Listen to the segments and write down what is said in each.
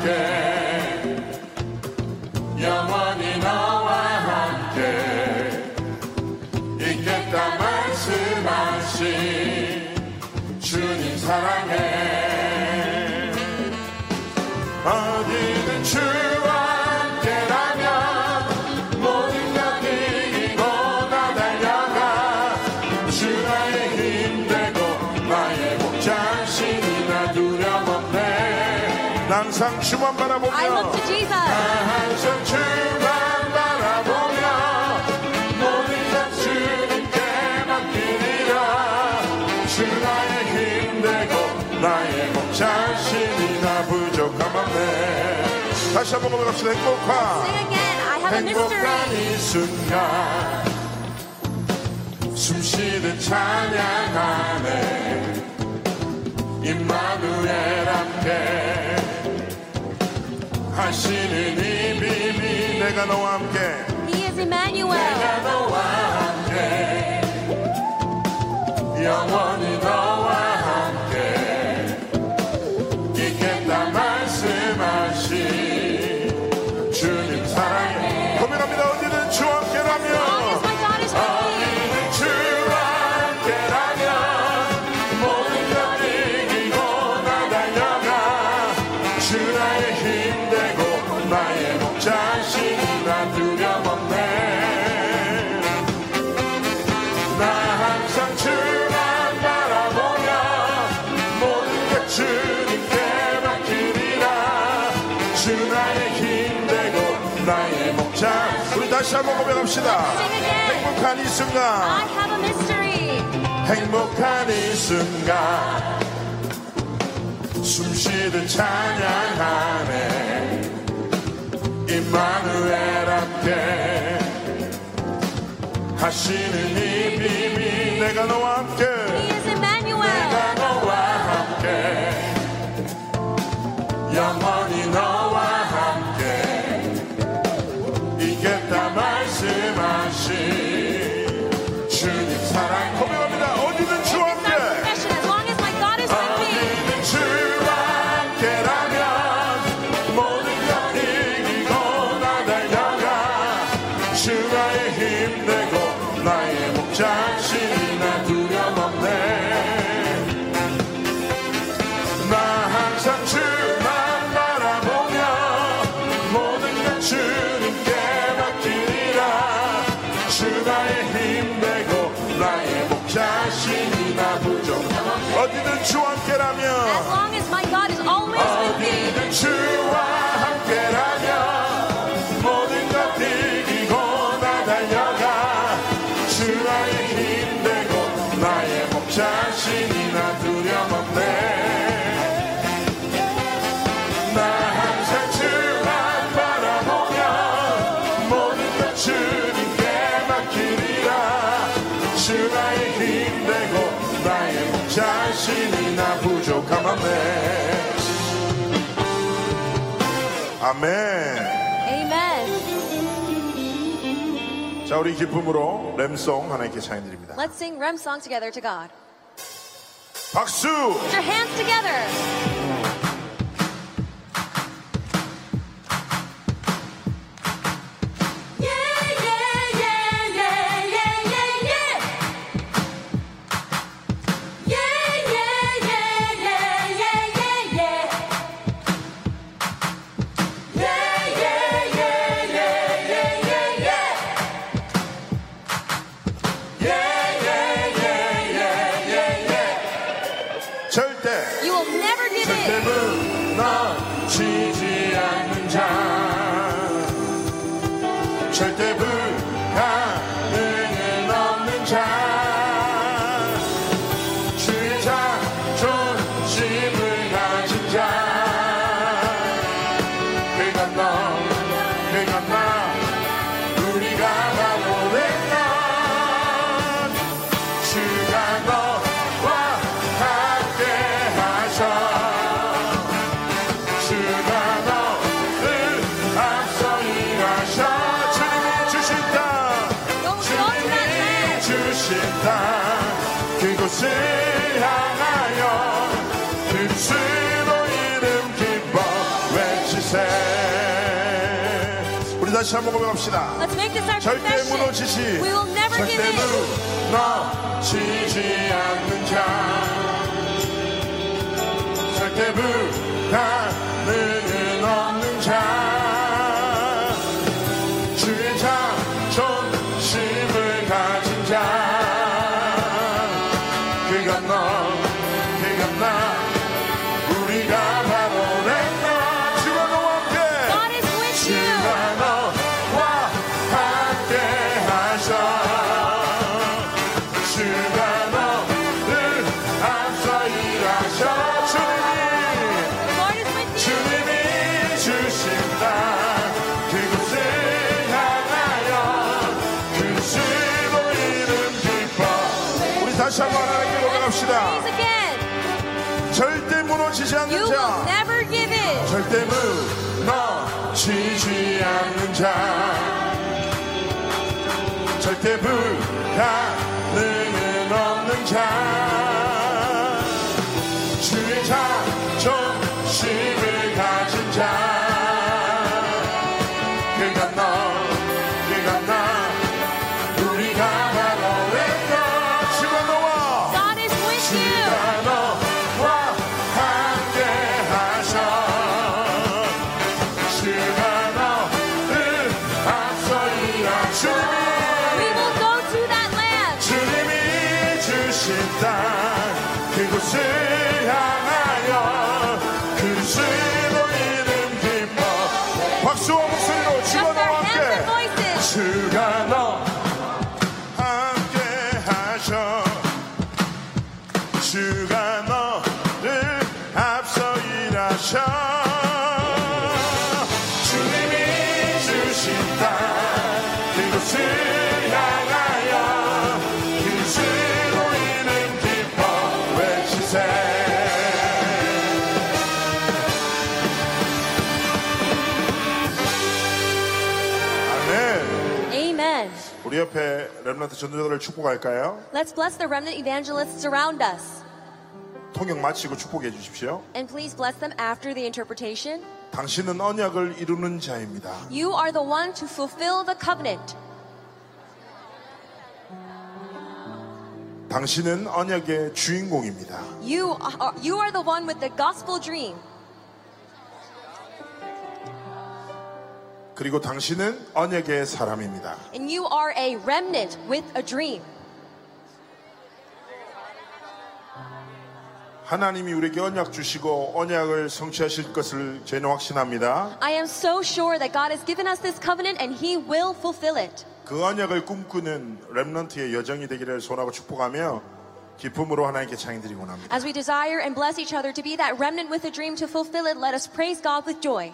again. 바라보며 I look to Jesus. 항상 주만 바라보며 모든 것 주님께 맡기리라 주 나의 힘되고 나의 목자신이나 부족함 없네. 다시 한번 고백합시다. 행복한 행복한 이 순간 숨쉬듯 찬양하네. 임마누엘 앞에 하시는 이 비밀. 내가 너와 함께. He is Emmanuel. 내가 너와 함께. 영원히 너 다시 한번 고백합시다. 행복한 이 순간. 행복한 이 순간. 숨 쉬듯 찬양하네. 임마누엘 함께 하시는 이 비밀 내가 너와 함께 내가 너와 함께 영원히 너. 아멘. Amen. 자, 우리 기쁨으로 램송 하나님께 찬양드립니다. Let's sing Rem song together to God. 박수. Put your hands together. 절대, you will never give in. 다시 한번 고백합시다. 절대 give 절대. 무너지지 않는 자 절대 불가능은 절대 무너지지 않는 자. 절대 불가능은 없는 자. 주의 자존심을 가진 자 옆에 렘런트 전도자들을 축복할까요? Let's bless the remnant evangelists around us. 통역 마치고 축복해 주십시오. And please bless them after the interpretation. 당신은 언약을 이루는 자입니다. You are the one to fulfill the covenant. 당신은 언약의 주인공입니다. You are, you are the one with the gospel dream. 그리고 당신은 언약의 사람입니다. And you are a remnant with a dream. 하나님이 우리에게 언약 주시고 언약을 성취하실 것을 저희는 확신합니다. I am so sure that God has given us this covenant and He will fulfill it. 그 언약을 꿈꾸는 렘넌트의 여정이 되기를 소원하고 축복하며 기쁨으로 하나님께 찬양드리고 합니다. As we desire and bless each other to be that remnant with a dream to fulfill it, let us praise God with joy.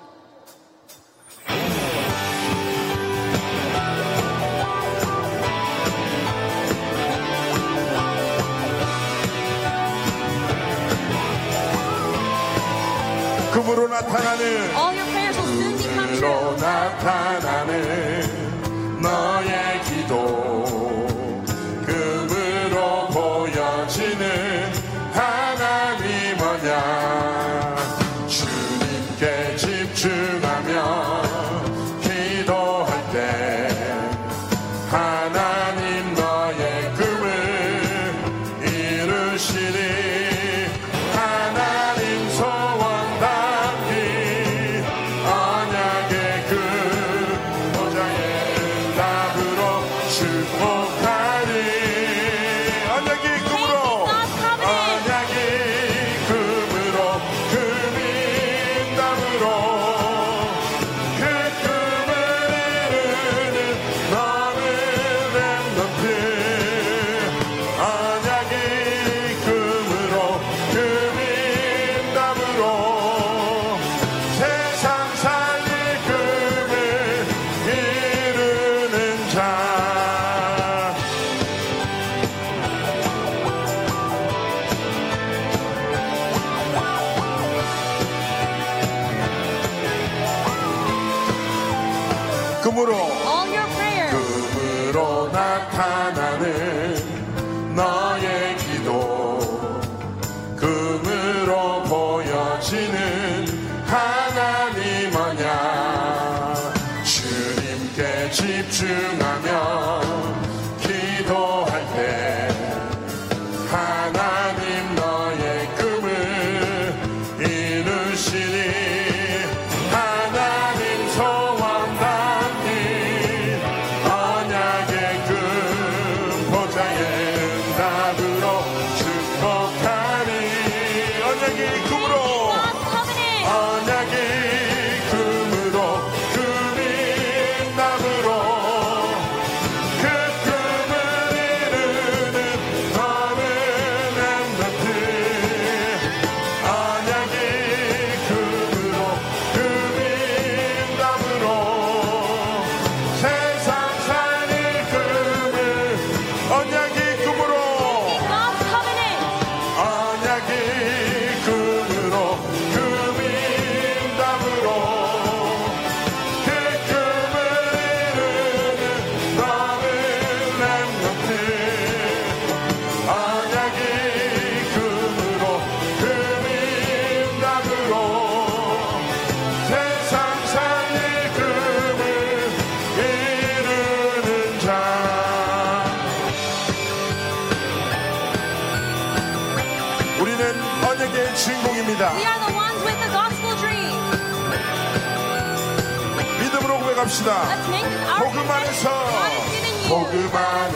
금으로 나타나는 All your prayers will soon become 금으로 true. 나타나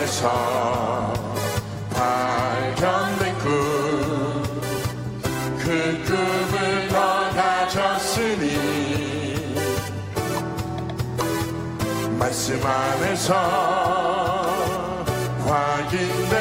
삶에서 발견된 꿈, 그 꿈을 더 가졌으니 말씀 안에서 확인된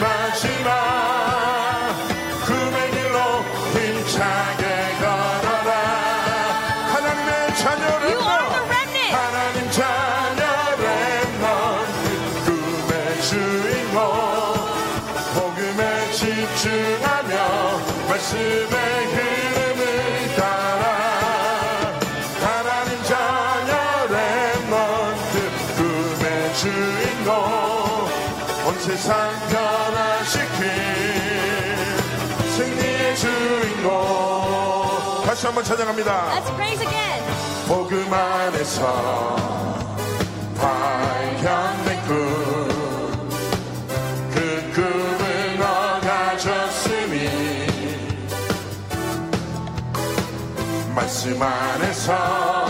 마지막. 한번 찬양합니다. Let's praise again. 복음 안에서 발견된 그 꿈, 말씀 안에서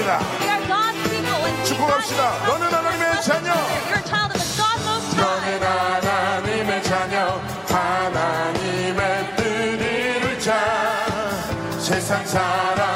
자녀입니다. 축복합시다. 너는 하나님의 자녀. 너는 하나님의 자녀. 하나님의 뜻을 자. 세상 사람.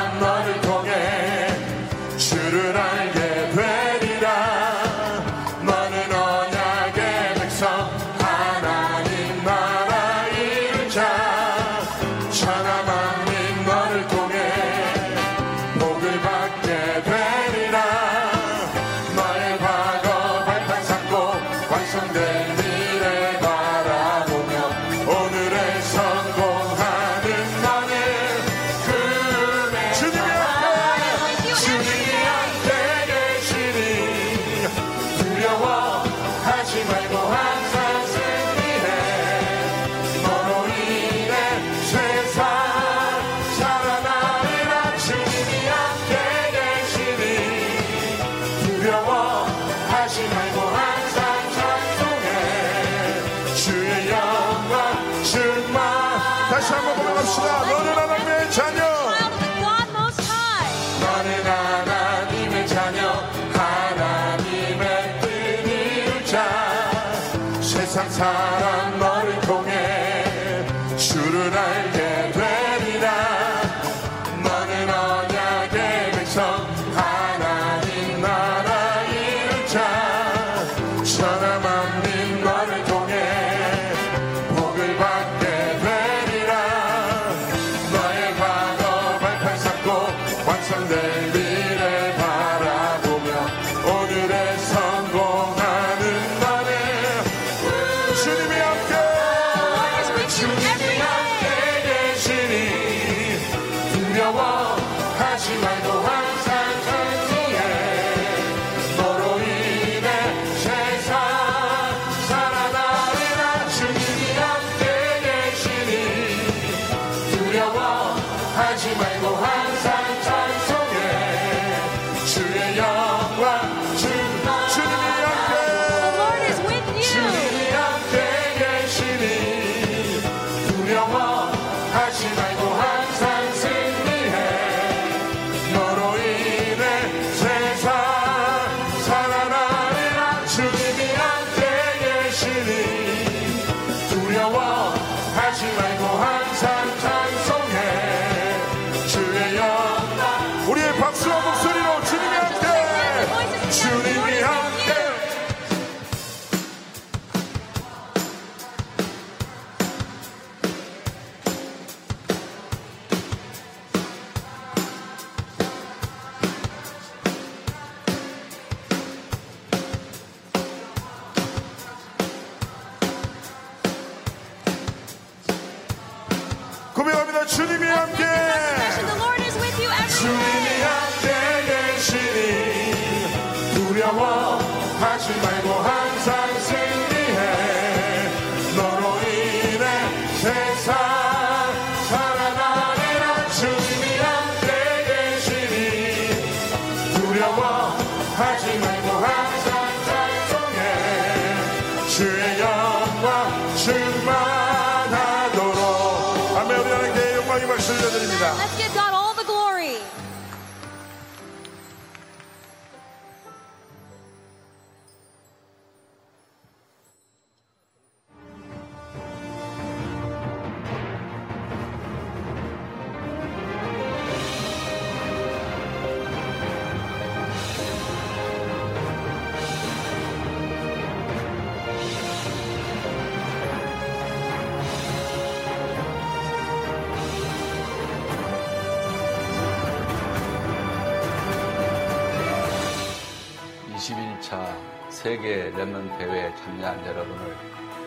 하지 말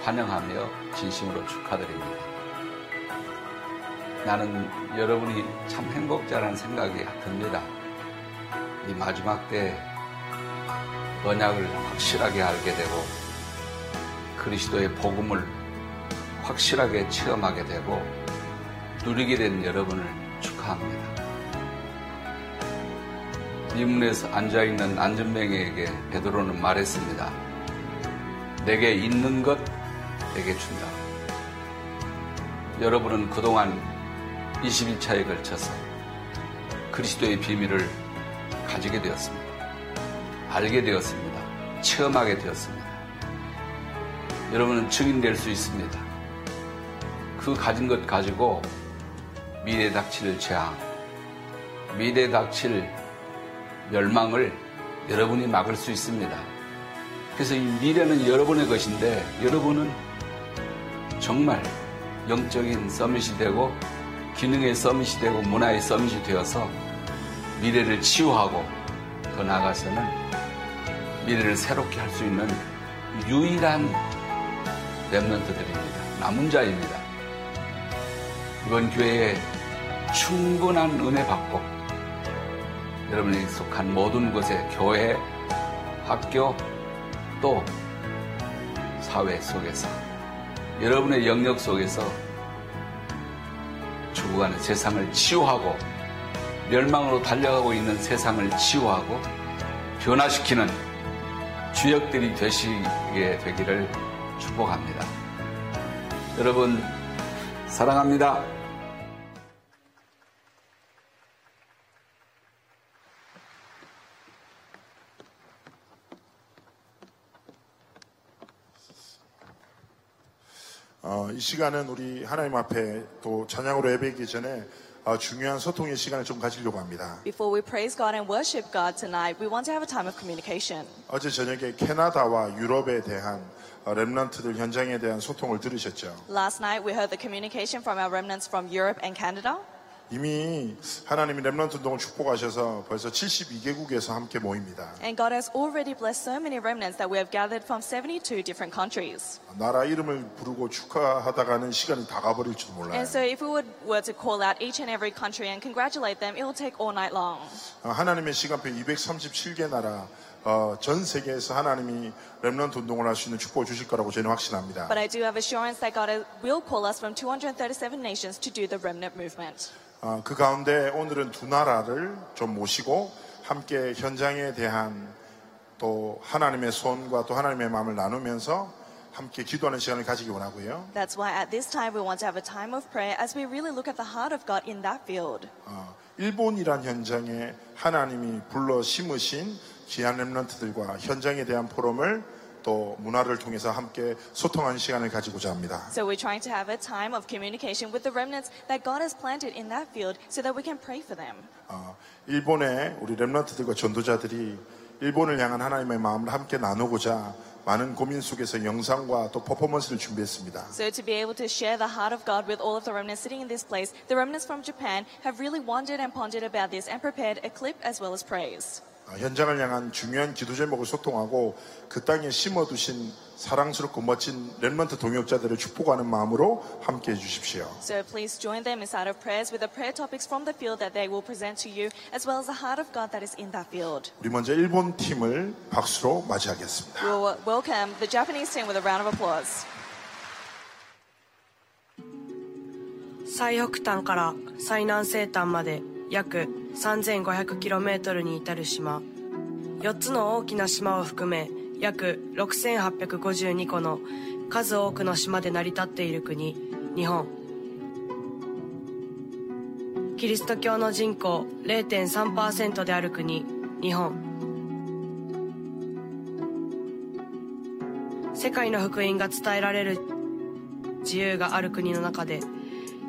환영하며 진심으로 축하드립니다. 나는 여러분이 참 행복자라는 생각이 듭니다. 이 마지막 때 언약을 확실하게 알게 되고 그리스도의 복음을 확실하게 체험하게 되고 누리게 된 여러분을 축하합니다. 이 문에서 앉아있는 안전뱅이에게 베드로는 말했습니다. 내게 있는 것 내게 준다. 여러분은 그동안 21차에 걸쳐서 그리스도의 비밀을 가지게 되었습니다. 알게 되었습니다. 체험하게 되었습니다. 여러분은 증인될 수 있습니다. 그 가진 것 가지고 미래 닥칠 재앙, 미래 닥칠 멸망을 여러분이 막을 수 있습니다. 그래서 이 미래는 여러분의 것인데 여러분은 정말 영적인 서밋이 되고 기능의 서밋이 되고 문화의 서밋이 되어서 미래를 치유하고 더 나아가서는 미래를 새롭게 할 수 있는 유일한 랩런트들입니다. 남은 자입니다. 이번 교회에 충분한 은혜 받고 여러분이 속한 모든 곳에 교회, 학교, 또 사회 속에서 여러분의 영역 속에서 죽어가는 세상을 치유하고 멸망으로 달려가고 있는 세상을 치유하고 변화시키는 주역들이 되시게 되기를 축복합니다. 여러분 사랑합니다. 어, 이 시간은 우리 하나님 앞에 또 찬양으로 예배하기 전에 어, 중요한 소통의 시간을 좀 가지려고 합니다. Before we praise God and worship God tonight, we want to have a time of communication. 어제 저녁에 캐나다와 유럽에 대한 어, 랩런트들 현장에 대한 소통을 들으셨죠. Last night, we heard the communication from our remnants from Europe and Canada. 이미 하나님이 렘넌트 운동을 축복하셔서 벌써 72개국에서 함께 모입니다. And God has already blessed so many remnants that we have gathered from 72 different countries. 나라 이름을 부르고 축하하다가는 시간이 다 가버릴지도 몰라요. And so if we would, were to call out each and every country and congratulate them, it will take all night long. 어, 하나님의 시간표 237개 나라 어, 전 세계에서 하나님이 렘넌트 운동을 할 수 있는 축복을 주실 거라고 저는 확신합니다. But I do have assurance that God will call us from 237 nations to do the remnant movement. 어, 그 가운데 오늘은 두 나라를 좀 모시고 함께 현장에 대한 또 하나님의 손과 또 하나님의 마음을 나누면서 함께 기도하는 시간을 가지기 원하고요. That's why at this time we want to have a time of prayer as we really look at the heart of God in that field. 어, 일본이란 현장에 하나님이 불러 심으신 귀한 렘런트들과 현장에 대한 포럼을 또 문화를 통해서 함께 소통하는 시간을 가지고자 합니다. So we're trying to have a time of communication with the remnants that God has planted in that field so that we can pray for them. 어, 일본의 우리 렘런트들과 전도자들이 일본을 향한 하나님의 마음을 함께 나누고자 많은 고민 속에서 영상과 또 퍼포먼스를 준비했습니다. So to be able to share the heart of God with all of the remnants sitting in this place, the remnants from Japan have really wondered and pondered about this and prepared a clip as well as praise. 어, 현장을 향한 중요한 기도 제목을 소통하고 그 땅에 심어두신 사랑스럽고 멋진 렘런트 동역자들을 축복하는 마음으로 함께 해주십시오. So please join them inside of prayers with the prayer topics from the field that they will present to you, as well as the heart of God that is in that field. 우리 먼저 일본 팀을 박수로 맞이하겠습니다. We'll welcome the Japanese team with a round of applause. 最北端から最南西端まで約 3500km に至る島。4つの大きな島を含め約6852個の数多くの島で成り立っている国日本。キリスト教の人口0.3%である国日本。世界の福音が伝えられる自由がある国の中で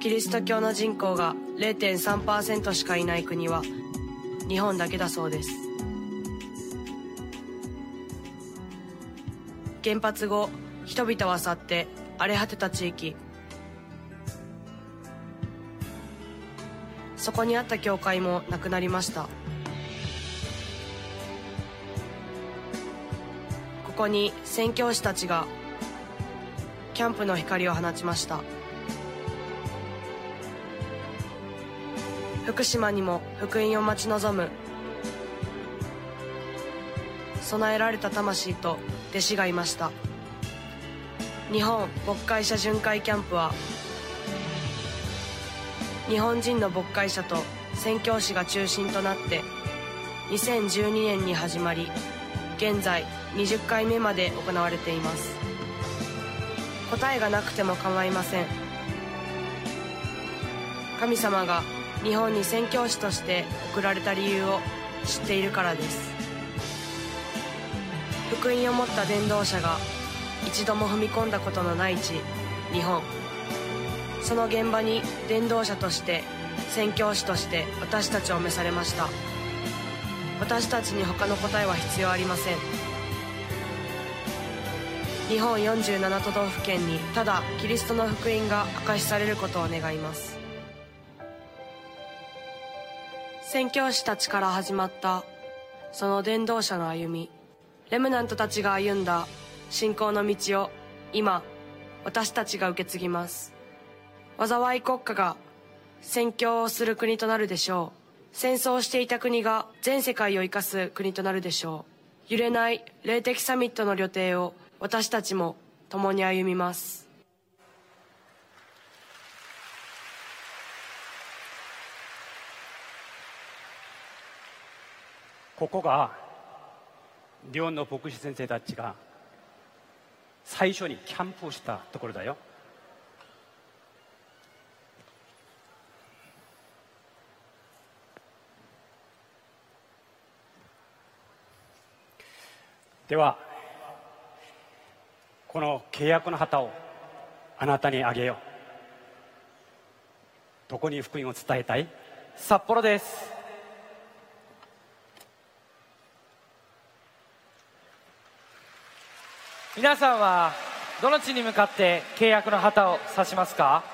キリスト教の人口が0.3%しかいない国は日本だけだそうです。原発後人々は去って荒れ果てた地域。そこにあった教会もなくなりました。ここに宣教師たちがキャンプの光を放ちました。福島にも福音を待ち望む。備えられた魂と弟子がいました。日本牧会者巡回キャンプは日本人の牧会者と宣教師が中心となって2012年に始まり現在20回目まで行われています。答えがなくても構いません。神様が日本に宣教師として送られた理由を知っているからです。福音を持った伝道者が一度も踏み込んだことのない地日本。その現場に伝道者として宣教師として私たちを召されました。私たちに他の答えは必要ありません。日本47都道府県にただキリストの福音が明かしされることを願います。宣教師たちから始まったその伝道者の歩み。レムナントたちが歩んだ信仰の道を今私たちが受け継ぎます。災い国家が宣教をする国となるでしょう。戦争をしていた国が全世界を生かす国となるでしょう。揺れない霊的サミットの旅程を私たちも共に歩みます。ここが日本の牧師先生たちが最初にキャンプしたところだよ。ではこの契約の旗をあなたにあげよう。どこに福音を伝えたい？札幌です。皆さんはどの地に向かって契約の旗を指しますか？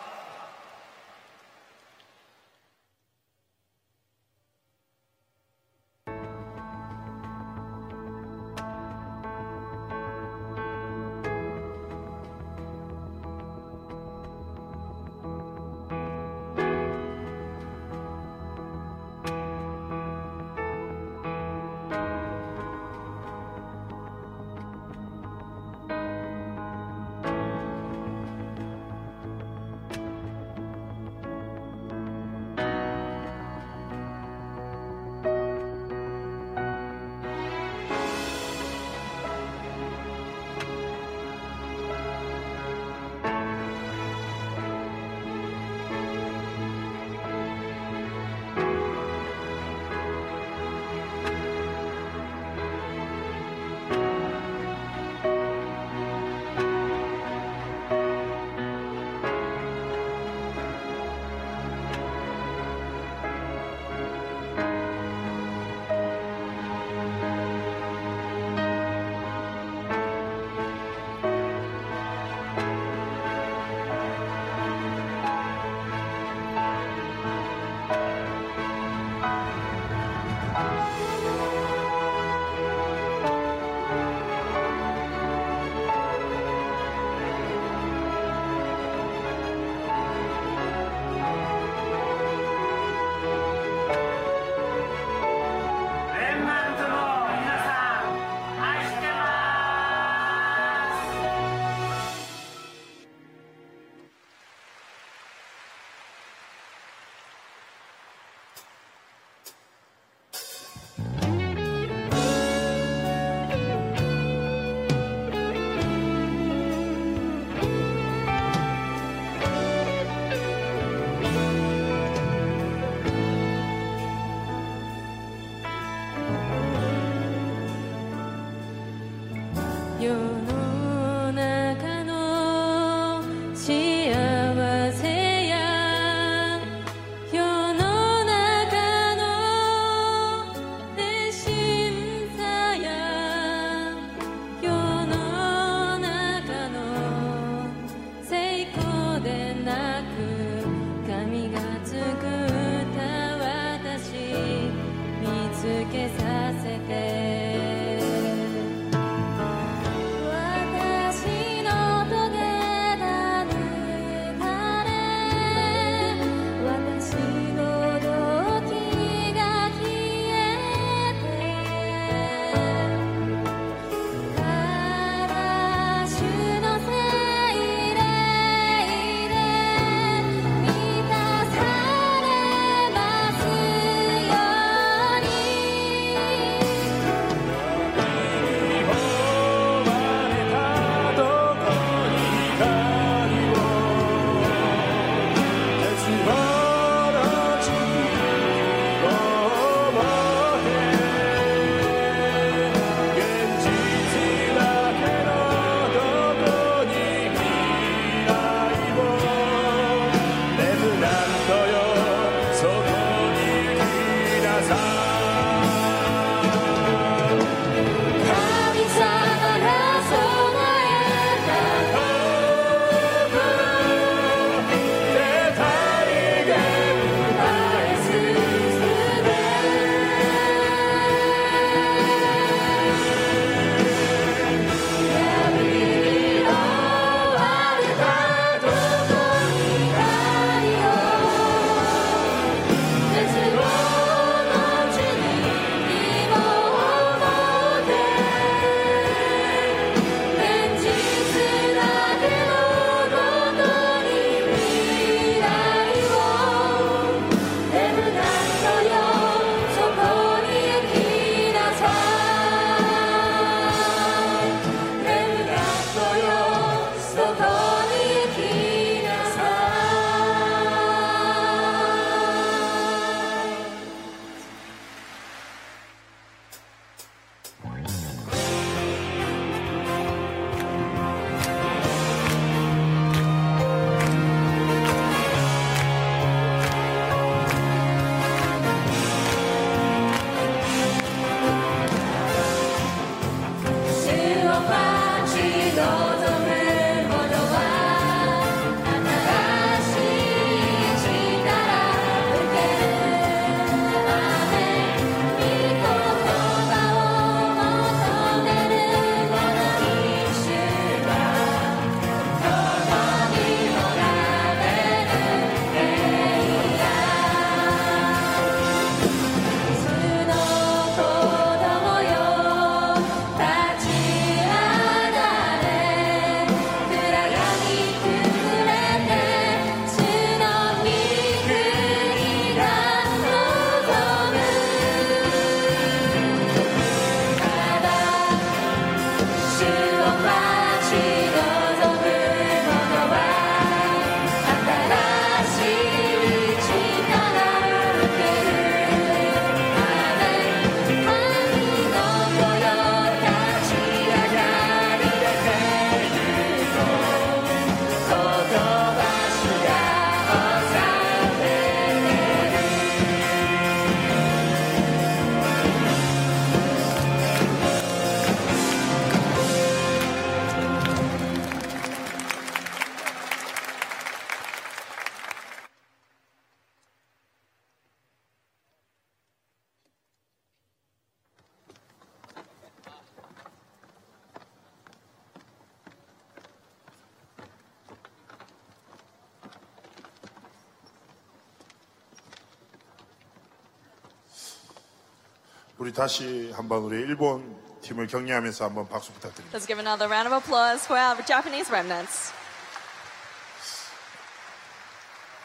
다시 한번 우리 일본 팀을 격려하면서 한번 박수 부탁드립니다. Let's give another round of applause for our Japanese remnants.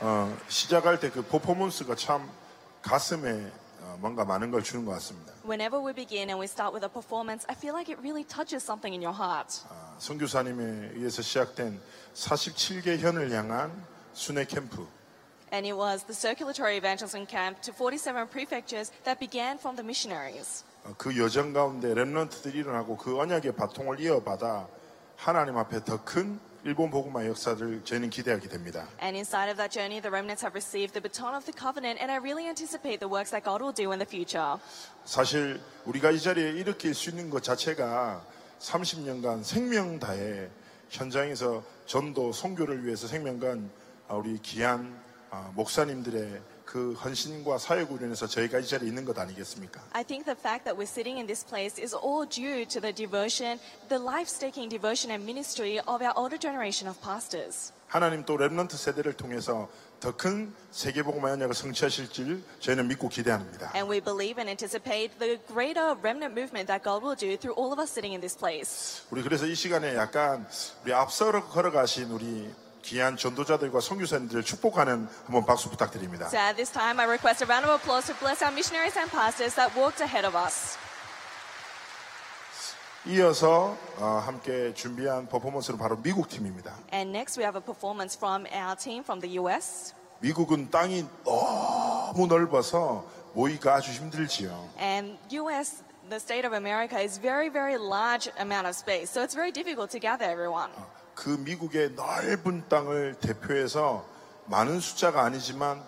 어, 시작할 때 그 퍼포먼스가 참 가슴에 어, 뭔가 많은 걸 주는 것 같습니다. Whenever we begin and we start with a performance, I feel like it really touches something in your heart. 아, 선교사님에 의해서 시작된 47개 현을 향한 순회 캠프. And it was the circulatory evangelism camp to 47 prefectures that began from the missionaries. 어, 그 여정 가운데 랩런트들이 일어나고 그 언약의 바통을 이어받아 하나님 앞에 더큰 일본 복음화 역사를 저희는 기대하게 됩니다. And inside of that journey, the remnants have received the baton of the covenant, and I really anticipate the works that God will do in the future. 사실 우리가 이 자리에 일으킬 수 있는 것 자체가 30년간 생명 다해 현장에서 전도 선교를 위해서 생명간 아, 우리 귀한 아, 목사님들의 그 헌신과 사역으로 인해서 저희가 이 자리에 있는 것 아니겠습니까? I think the fact that we're sitting in this place is all due to the devotion, the life-staking devotion and ministry of our older generation of pastors. 하나님 또 렘넌트 세대를 통해서 더 큰 세계복음화 연약을 성취하실 줄 저희는 믿고 기대합니다. And we believe and anticipate the greater remnant movement that God will do through all of us sitting in this place. 우리 그래서 이 시간에 약간 우리 앞서 걸어가신 우리 귀한 전도자들과 선교사님들을 축복하는 한번 박수 부탁드립니다. So at this time, I request a round of applause to bless our missionaries and pastors that walked ahead of us. 이어서 어, 함께 준비한 퍼포먼스는 바로 미국 팀입니다. And next, we have a performance from our team from the US. 미국은 땅이 너무 넓어서 모이기가 아주 힘들지요. And US, the state of America, is very, very large amount of space. So it's very difficult to gather everyone. 그 미국의 넓은 땅을 대표해서 많은 숫자가 아니지만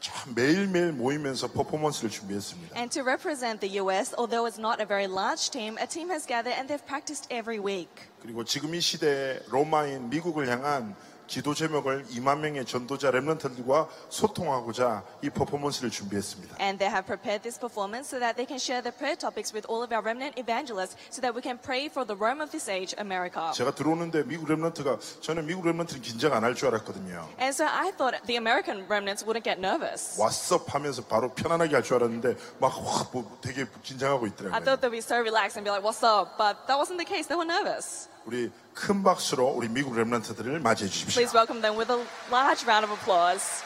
참 매일매일 모이면서 퍼포먼스를 준비했습니다. And to represent the US, although it's not a very large team, a team has gathered and they've practiced every week. 그리고 지금 이 시대에 로마인 미국을 향한 기도 제목을 2만 명의 전도자 랩런트들과 소통하고자 이 퍼포먼스를 준비했습니다. And they have prepared this performance so that they can share the prayer topics with all of our remnant evangelists so that we can pray for the Rome of this age, America. 제가 들어오는데 미국 랩런트가 저는 미국 랩런트는 긴장 안 할 줄 알았거든요. And so I thought the American remnants wouldn't get nervous. 왓썹 하면서 바로 편안하게 할 줄 알았는데 막뭐 되게 긴장하고 I 있더라고요. thought they'd be so relaxed and be like, what's up? But that wasn't the case. They were nervous. 우리 큰 박수로 우리 미국 랩런트들을 맞이해 주십시오. Please welcome them with a large round of applause.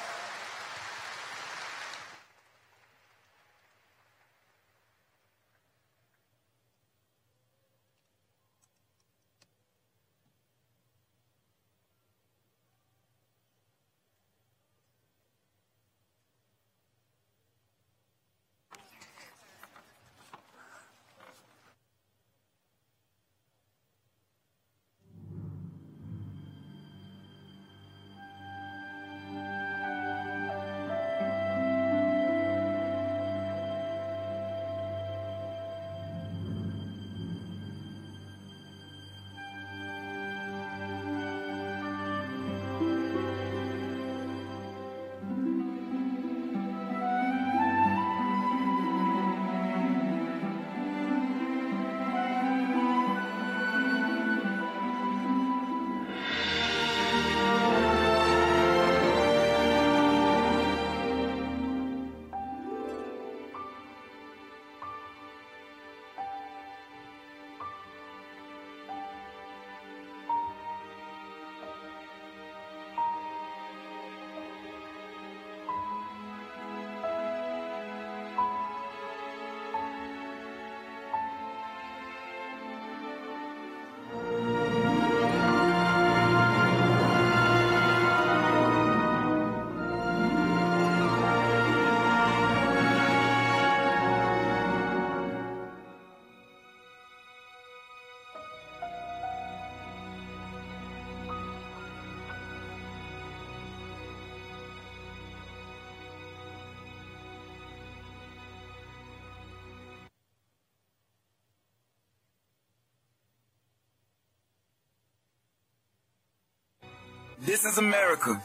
This is America.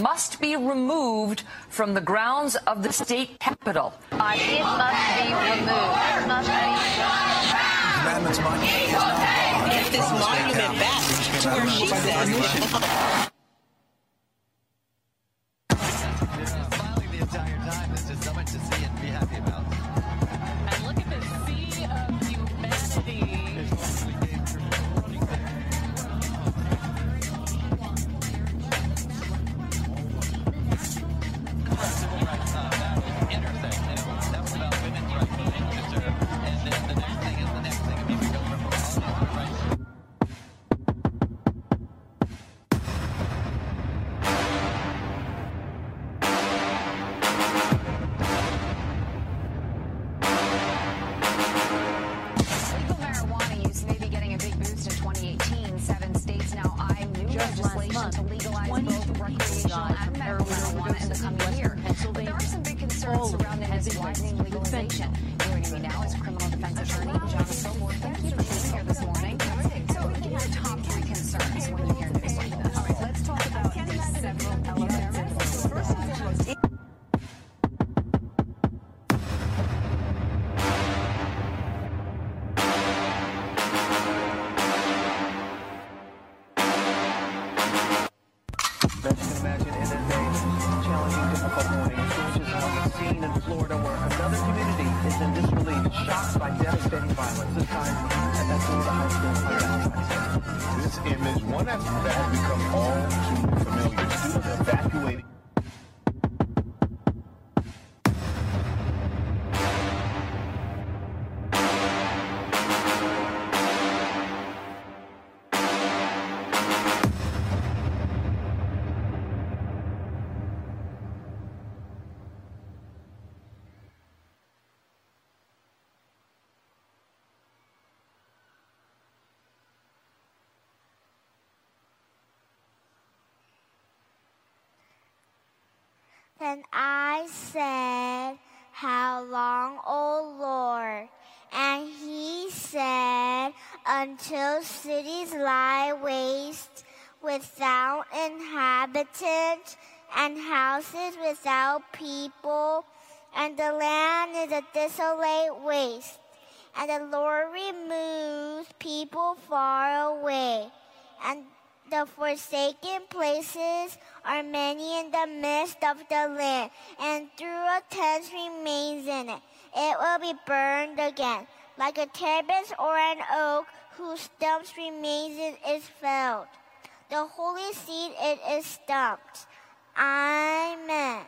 must be removed from the grounds of the state capitol. it must be removed. It must be Commandments monument is now gone. Get this monument back to where she said. A desolate waste. And the Lord removes people far away, and the forsaken places are many in the midst of the land, and through a tent remains in it. It will be burned again, like a terebinth or an oak whose stumps remains in is felled. The holy seed it is stumped. Amen.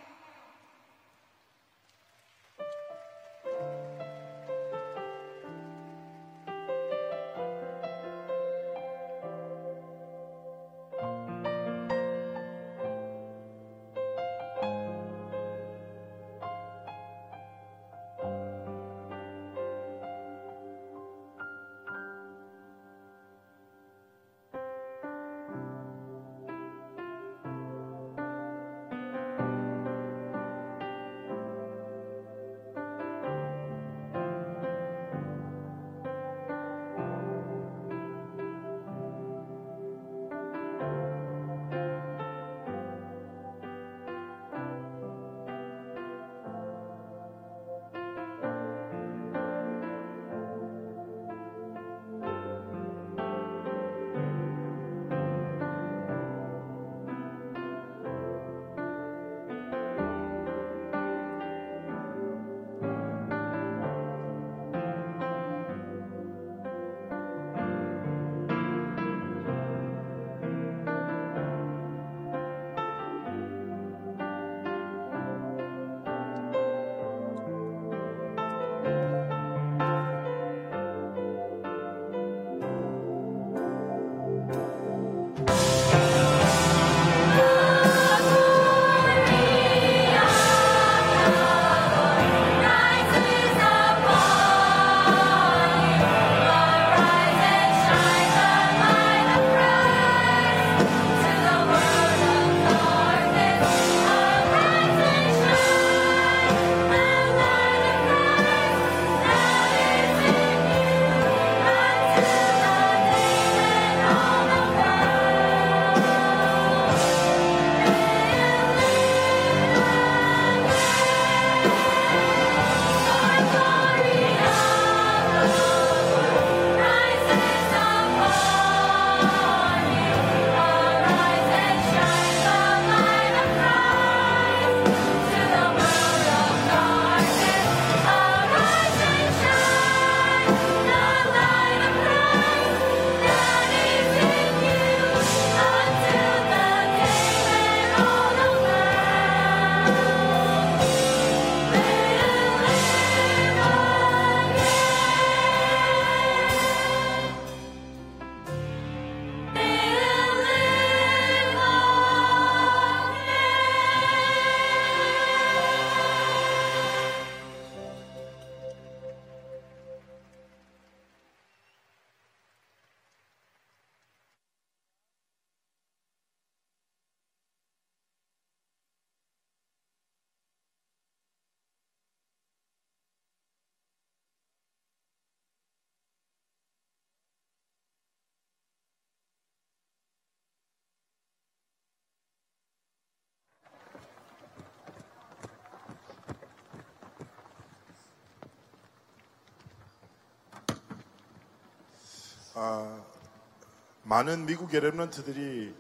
많은 미국의 랩런트들이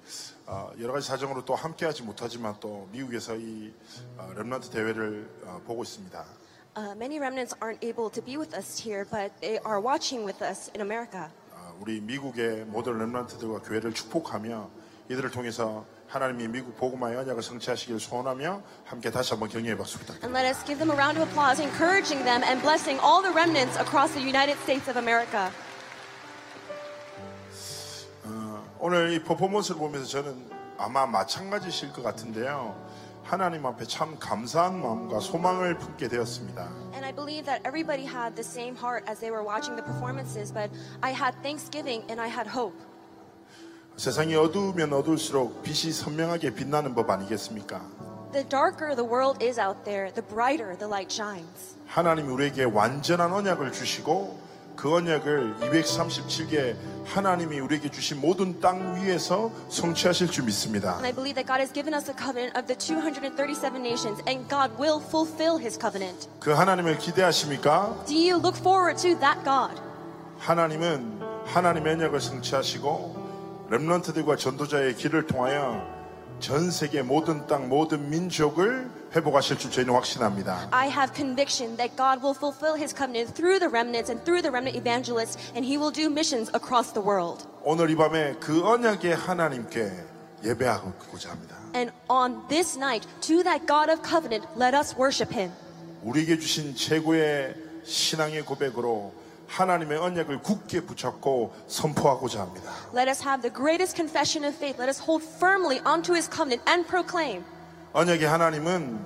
어, 여러 가지 사정으로 또 함께하지 못하지만 또 미국에서 이 어, 랩런트 대회를 어, 보고 있습니다. Uh, many remnants aren't able to be with us here, but they are watching with us in America. 아, 우리 미국의 모든 렘넌트들과 교회를 축복하며 이들을 통해서 하나님이 미국 복음화의 언약을 성취하시길 소원하며 함께 다시 한번 격려의 박수 부탁드립니다. And let us give them a round of applause, encouraging them and blessing all the remnants across the United States of America. 오늘 이 퍼포먼스를 보면서 저는 아마 마찬가지실 것 같은데요. 하나님 앞에 참 감사한 마음과 소망을 품게 되었습니다. And I believe that everybody had the same heart as they were watching the performances, but I had thanksgiving and I had hope. 세상이 어두우면 어두울수록 빛이 선명하게 빛나는 법 아니겠습니까? The darker the world is out there, the brighter the light shines. 하나님이 우리에게 완전한 언약을 주시고 그 언약을 237개 하나님이 우리에게 주신 모든 땅 위에서 성취하실 줄 믿습니다. And I believe that God has given us the covenant of the 237 nations, and God will fulfill his covenant. 그 하나님을 기대하십니까? Do you look forward to that God? 하나님은 하나님의 언약을 성취하시고 렘넌트들과 전도자의 길을 통하여 전 세계 모든 땅 모든 민족을 회복하실 줄 저희는 확신합니다. I have conviction that God will fulfill his covenant through the remnants and through the remnant evangelists, and he will do missions across the world. 오늘 이 밤에 그 언약의 하나님께 예배하고자 합니다. And on this night, to that God of covenant, let us worship him. 우리에게 주신 최고의 신앙의 고백으로 하나님의 언약을 굳게 붙잡고 선포하고자 합니다. Let us have the greatest confession of faith. Let us hold firmly onto his covenant and proclaim. 언약의 하나님은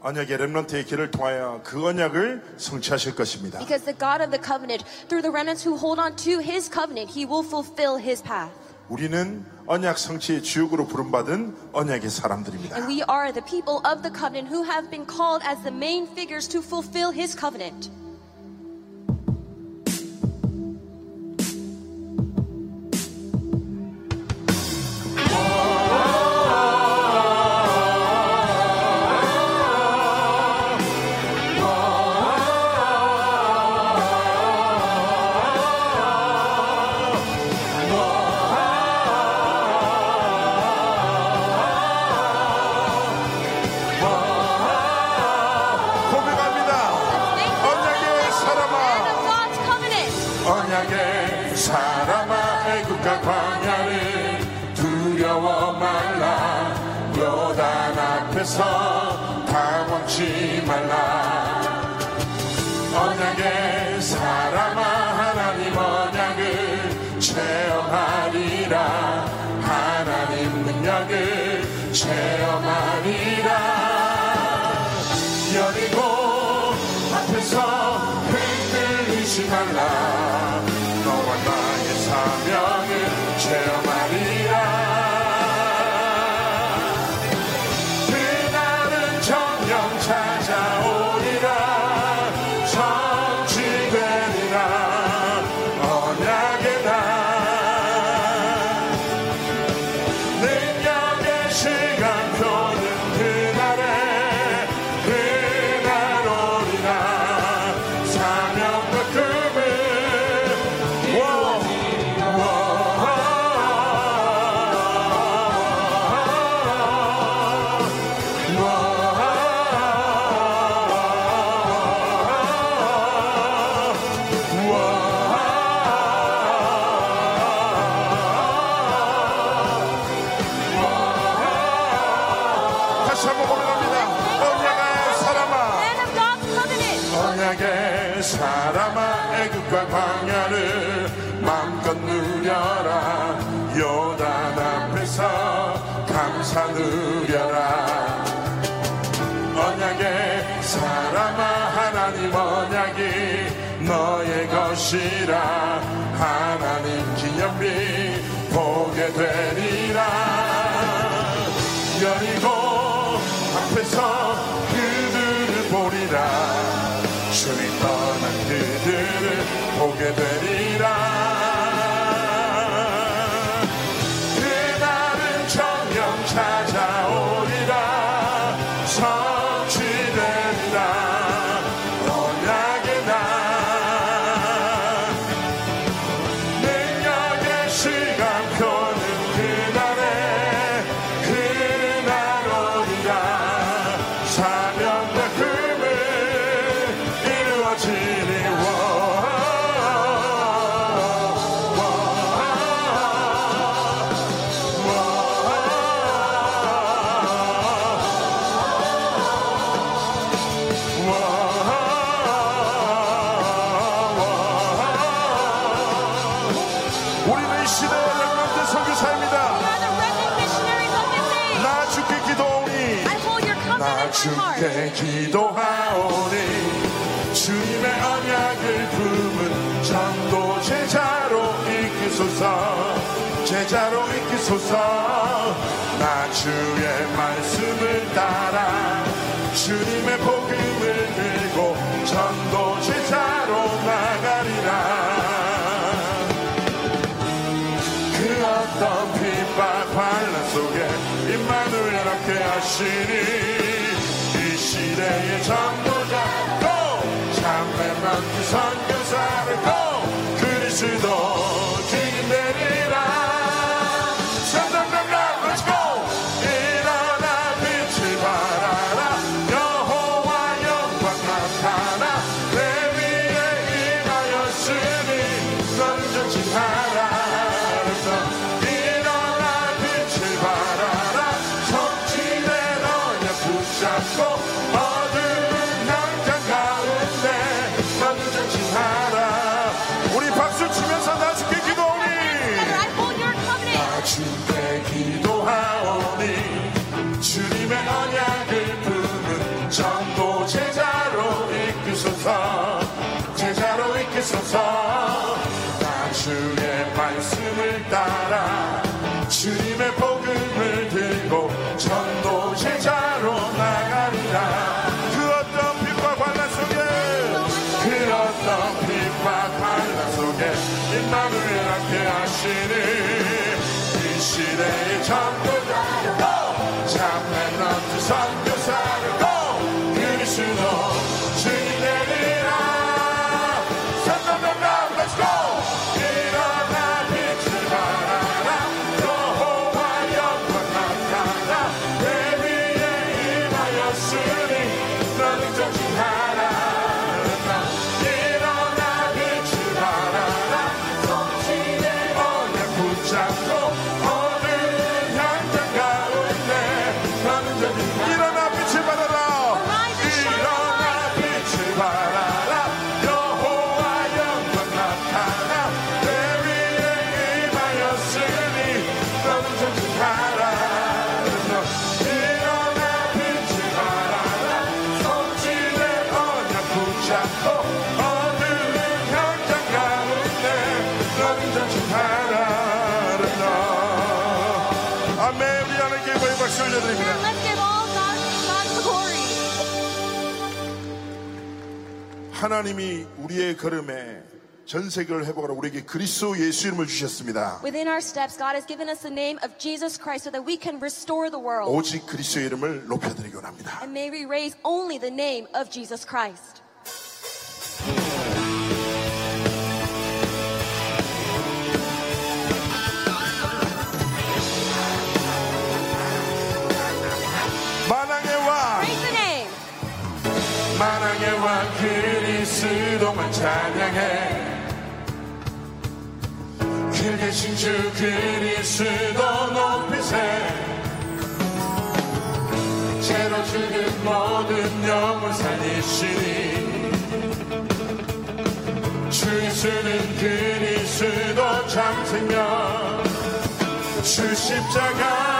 언약의 렘넌트의 길을 통하여 그 언약을 성취하실 것입니다. Because the God of the covenant, through the remnants who hold on to his covenant, he will fulfill his path. 우리는 언약 성취의 주역으로 부름받은 언약의 사람들입니다. And we are the people of the covenant who have been called as the main figures to fulfill his covenant. 하나님이 우리의 걸음에 전 세계를 회복하라 우리에게 그리스도 예수 이름을 주셨습니다. Within our steps, God has given us the name of Jesus Christ so that we can restore the world. 오직 그리스도 이름을 높여드리기 원합니다. And may we raise only the name of Jesus Christ. 만왕의 왕, 만왕의 왕 그. 그동안 찬양해. 길 계신 주 그리스도 높이세. 죄로 죽은 모든 영혼 살리시니. 주 예수는 그리스도 참 생명. 주 십자가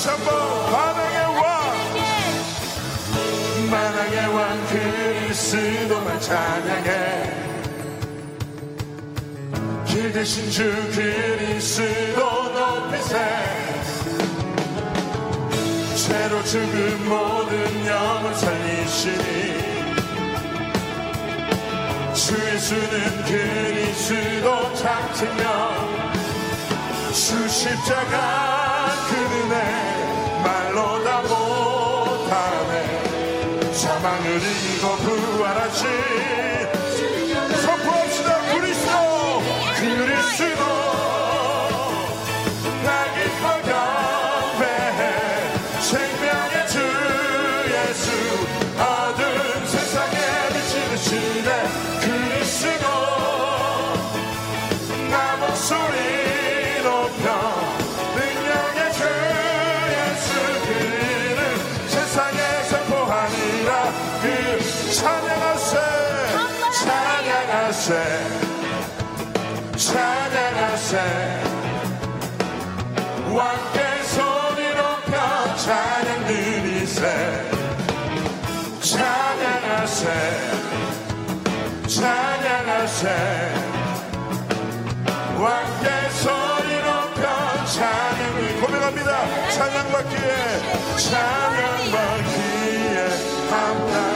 다시 한번 만왕의 왕. 만왕의 왕 그리스도만 찬양해. 길 대신 주 그리스도 높이세. 죄로 죽은 모든 영을 살리시니 주 예수는 그리스도 창치며 주 십자가 그는 애 말로 다 못하네. 사망을 이기고 부활하신 찬양하세. 왕께 손이 높여 찬양 드리세. 찬양하세. 찬양하세. 왕께 소리 높여 찬양을 고백합니다. 찬양받기에 찬양받기에 합당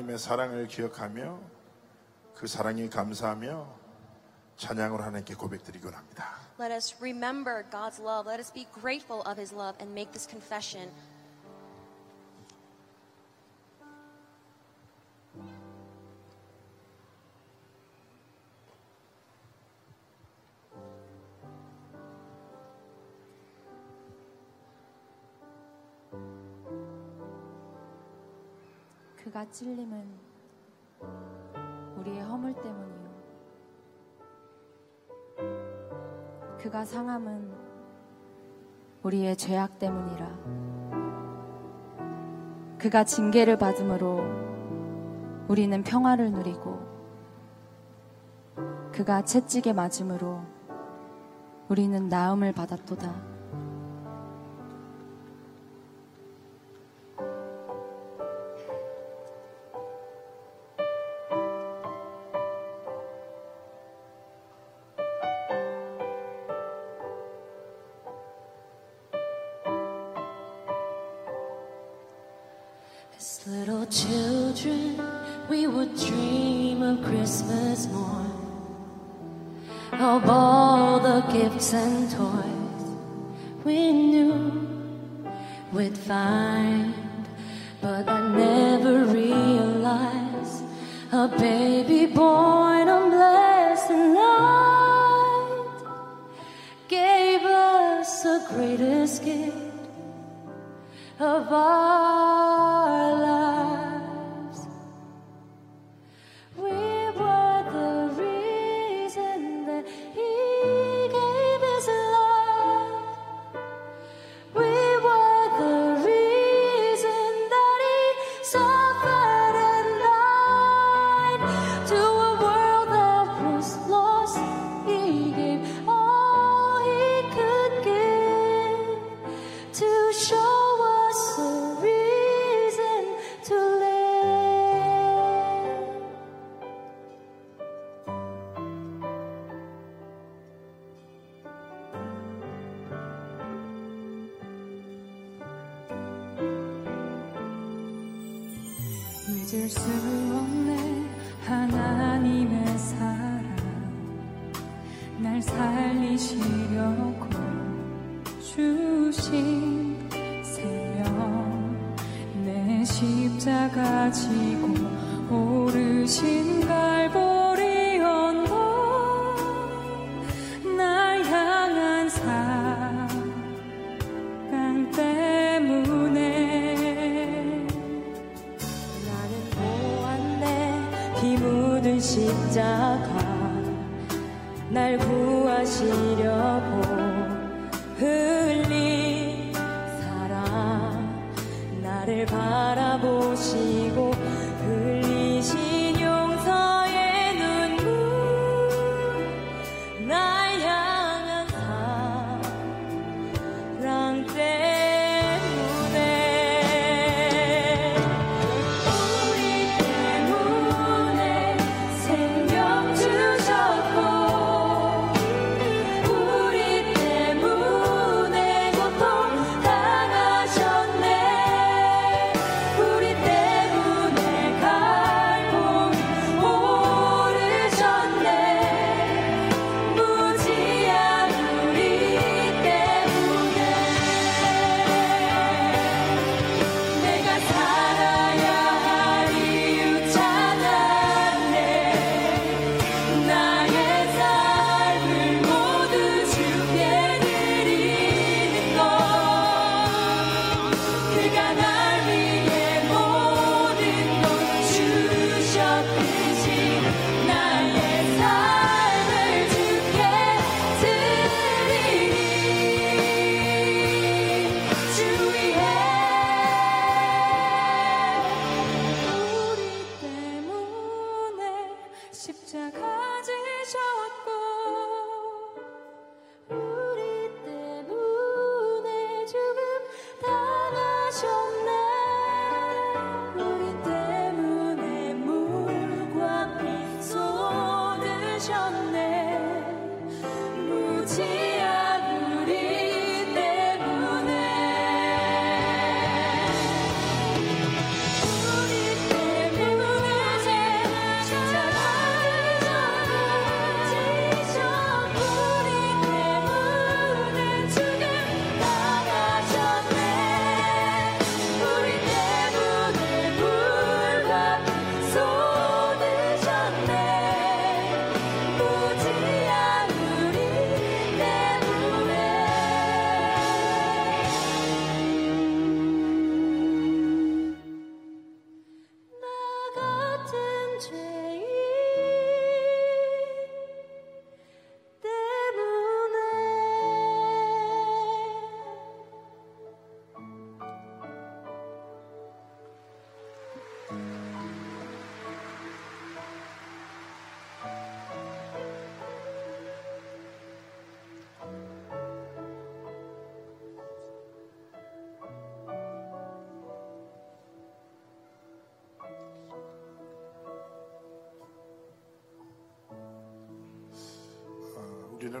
하나님의 사랑을 기억하며 그 사랑에 감사하며 찬양으로 하나님께 고백드리곤 합니다. Let us remember God's love. Let us be grateful of His love and make this confession. 그가 찔림은 우리의 허물 때문이요. 그가 상함은 우리의 죄악 때문이라. 그가 징계를 받음으로 우리는 평화를 누리고 그가 채찍에 맞음으로 우리는 나음을 받았도다.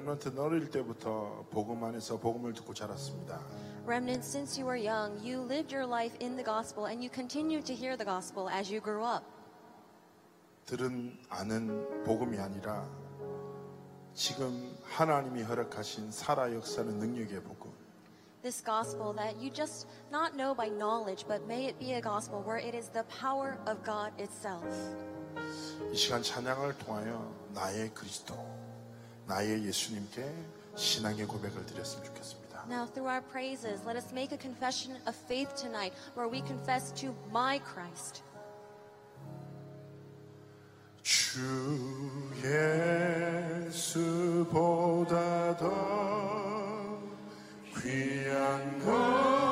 렘넌트는 어릴 때부터 복음 안에서 복음을 듣고 자랐습니다. Remnant, since you were young, you lived your life in the gospel and you continued to hear the gospel as you grew up. 들은 아는 복음이 아니라 지금 하나님이 허락하신 살아 역사는 능력의 복음. This gospel that you just not know by knowledge, but may it be a gospel where it is the power of God itself. 이 시간 찬양을 통하여 나의 그리스도 나의 예수님께 신앙의 고백을 드렸으면 좋겠습니다. Now, through our praises, let us make a confession of faith tonight where we confess to my Christ. 주 예수보다 더 귀한 것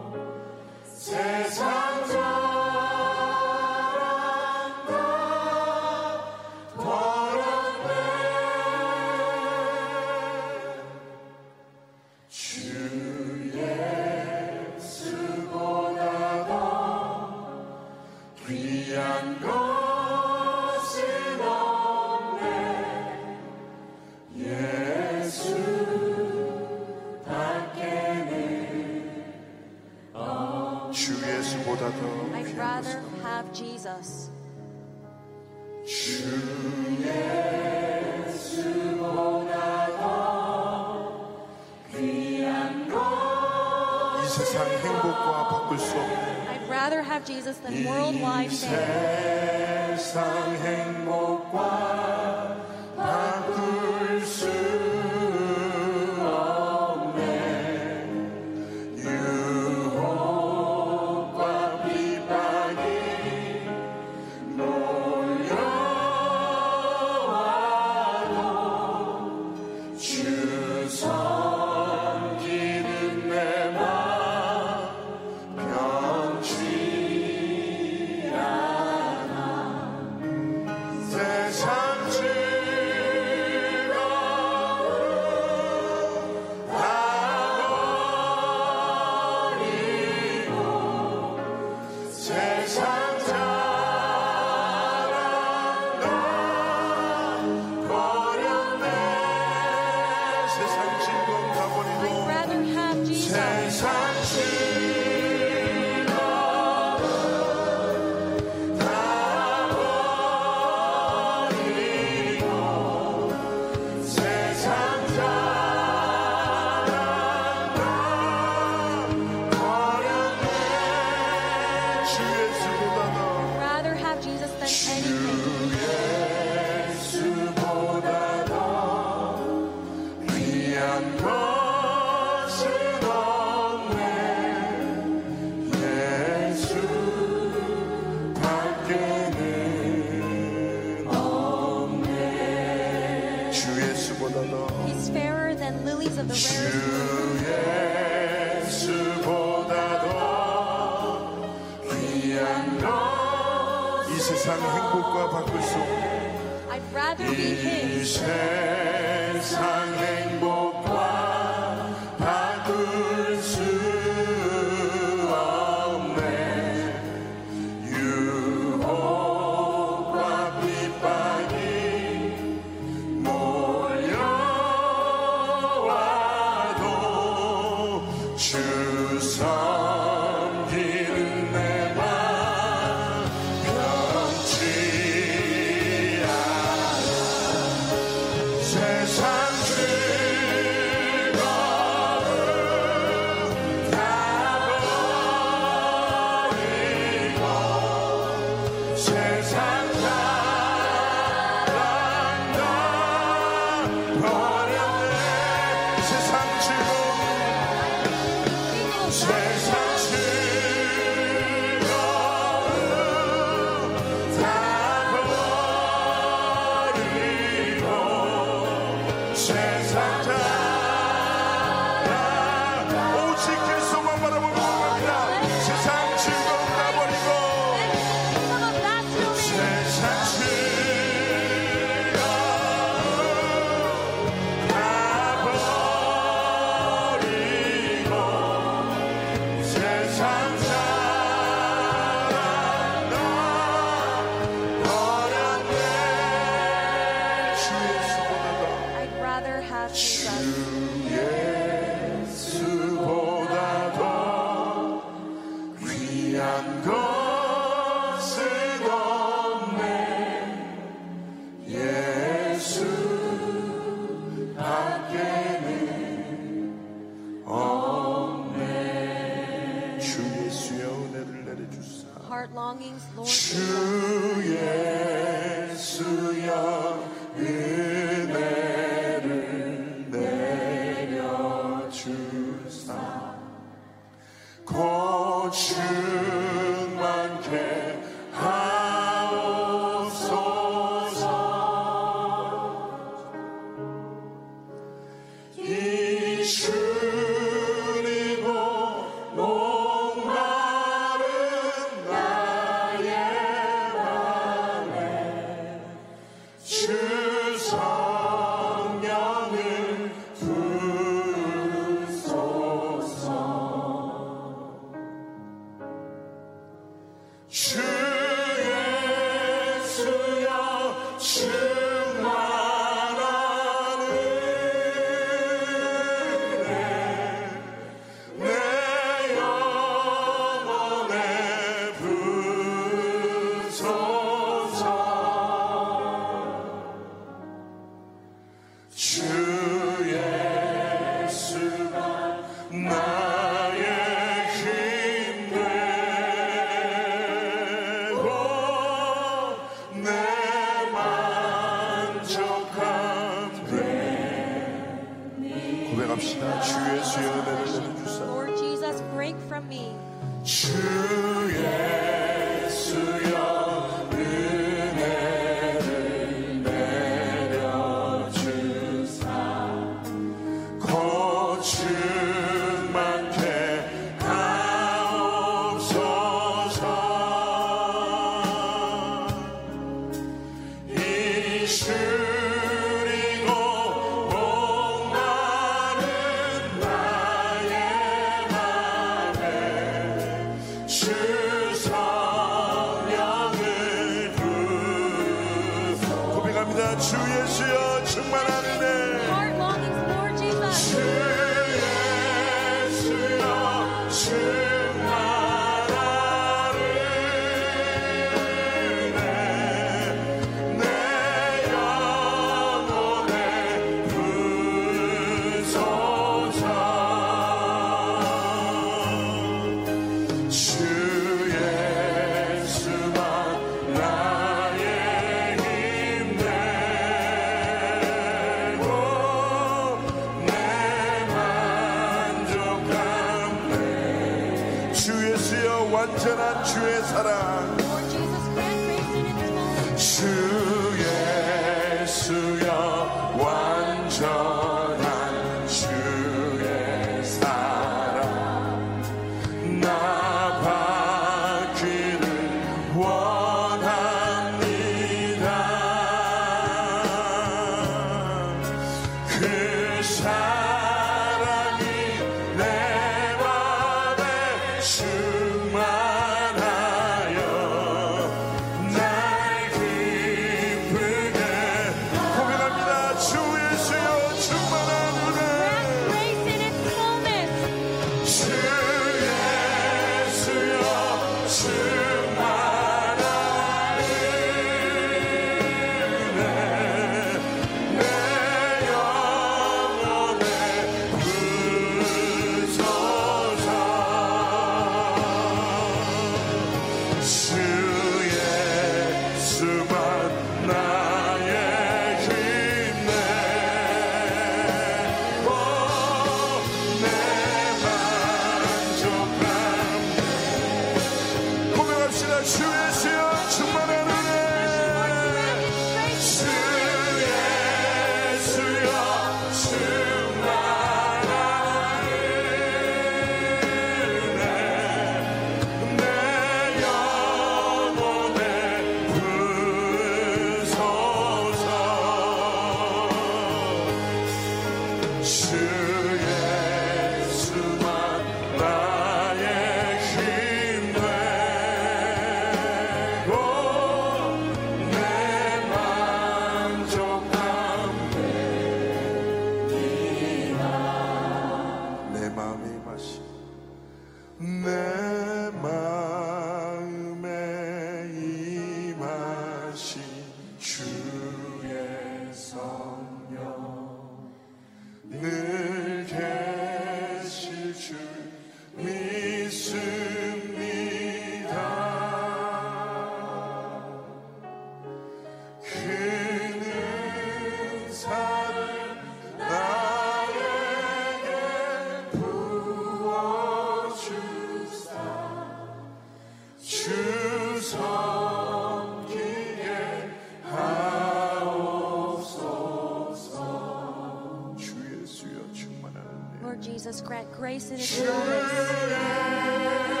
Lord Jesus, grant grace and assurance.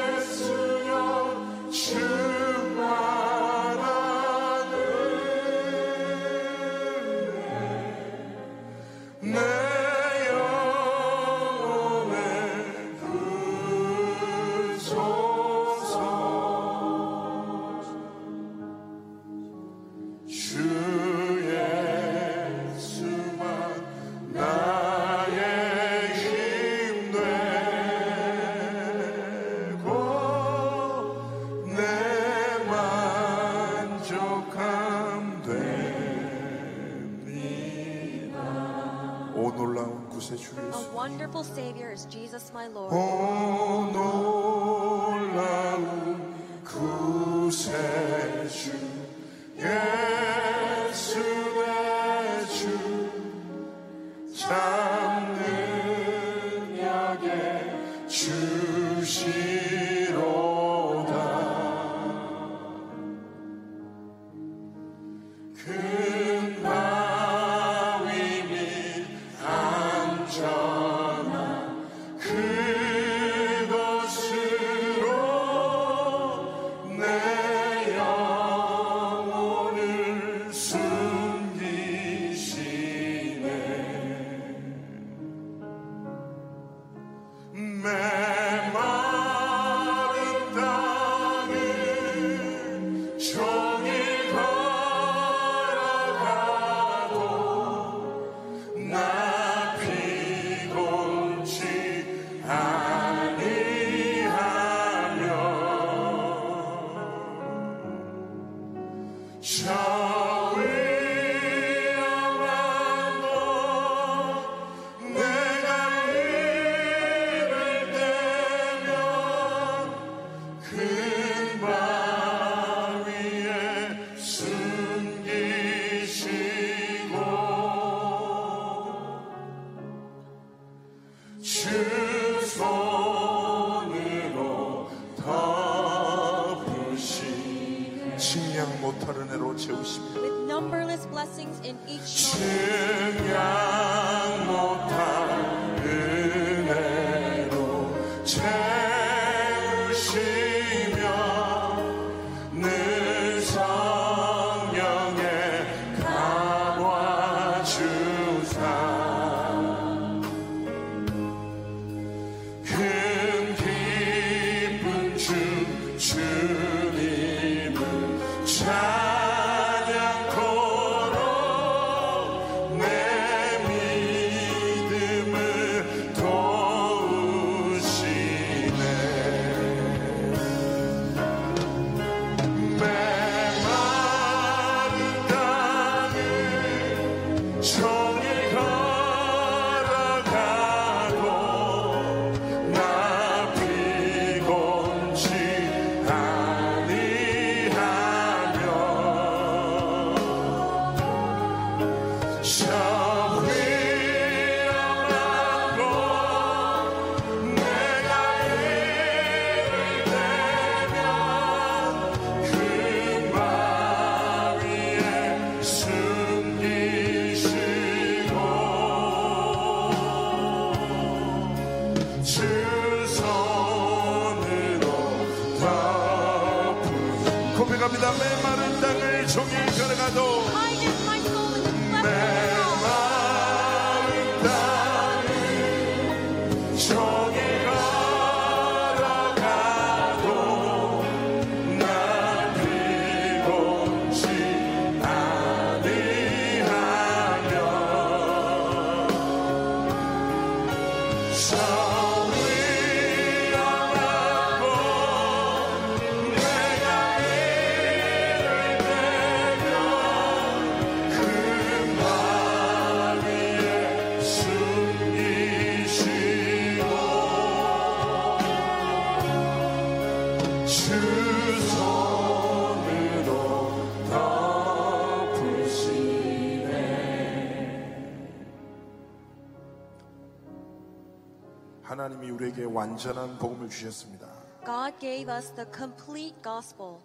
완전한 복음을 주셨습니다. God gave us the complete gospel.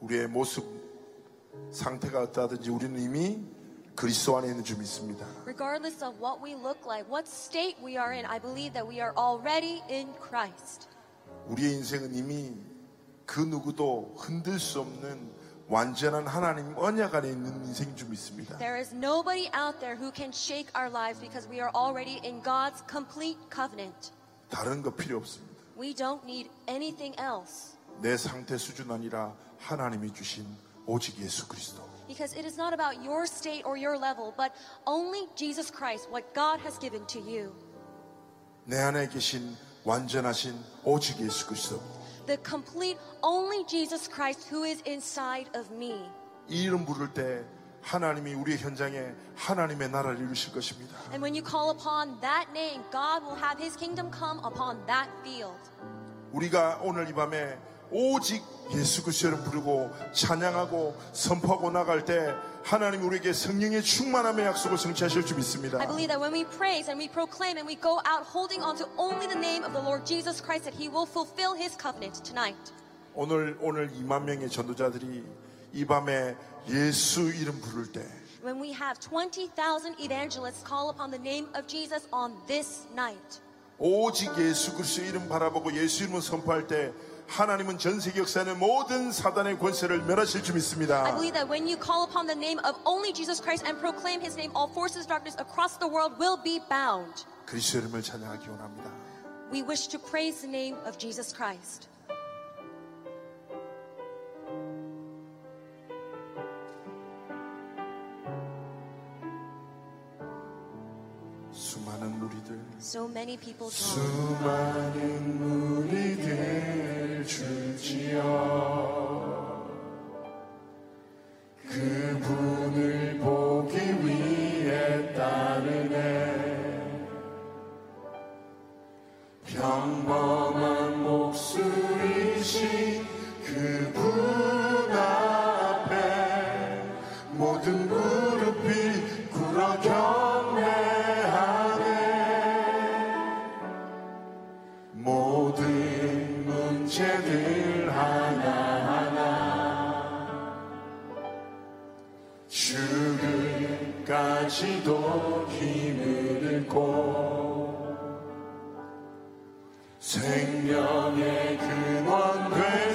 우리의 모습 상태가 어떠하든지 우리는 이미 그리스도 안에 있는 줄 믿습니다. Regardless of what we look like, what state we are in, I believe that we are already in Christ. 우리의 인생은 이미 그 누구도 흔들 수 없는 완전한 하나님 언약 안에 있는 인생인 줄 믿습니다. There is nobody out there who can shake our lives because we are already in God's complete covenant. 다른 거 필요 없습니다. We don't need anything else 내 상태 수준 아니라 하나님이 주신 오직 예수 그리스도. because it is not about your state or your level, but only Jesus Christ, what God has given to you. 내 안에 계신 완전하신 오직 예수 그리스도. The complete, only Jesus Christ who is inside of me. 이 이름 부를 때 하나님이 우리의 현장에 하나님의 나라를 이루실 것입니다. And when you call upon that name, God will have his kingdom come upon that field. 우리가 오늘 이 밤에 오직 예수 그리스도를 부르고 찬양하고 선포하고 나갈 때 하나님 우리에게 성령의 충만함의 약속을 성취하실 줄 믿습니다. I believe that when we praise and we proclaim and we go out holding on to only the name of the Lord Jesus Christ, that he will fulfill his covenant tonight. 오늘 오늘 2만 명의 전도자들이 이 밤에 예수 이름 부를 때 When we have 20,000 evangelists call upon the name of Jesus on this night, 오직 예수 그리스도 이름 바라보고 예수 이름을 선포할 때 하나님은 전 세계 역사의 모든 사단의 권세를 멸하실 줄 I 믿습니다. believe that when you call upon the name of only Jesus Christ and proclaim his name, all forces of darkness across the world will be bound. 그리스도 이름을 찬양하기 원합니다. We wish to praise the name of Jesus Christ. 수많은 무리들 So many people. 수많은 무리들 줄지어 그분을 보기 위해 따르네 평범한 생명의 근원 되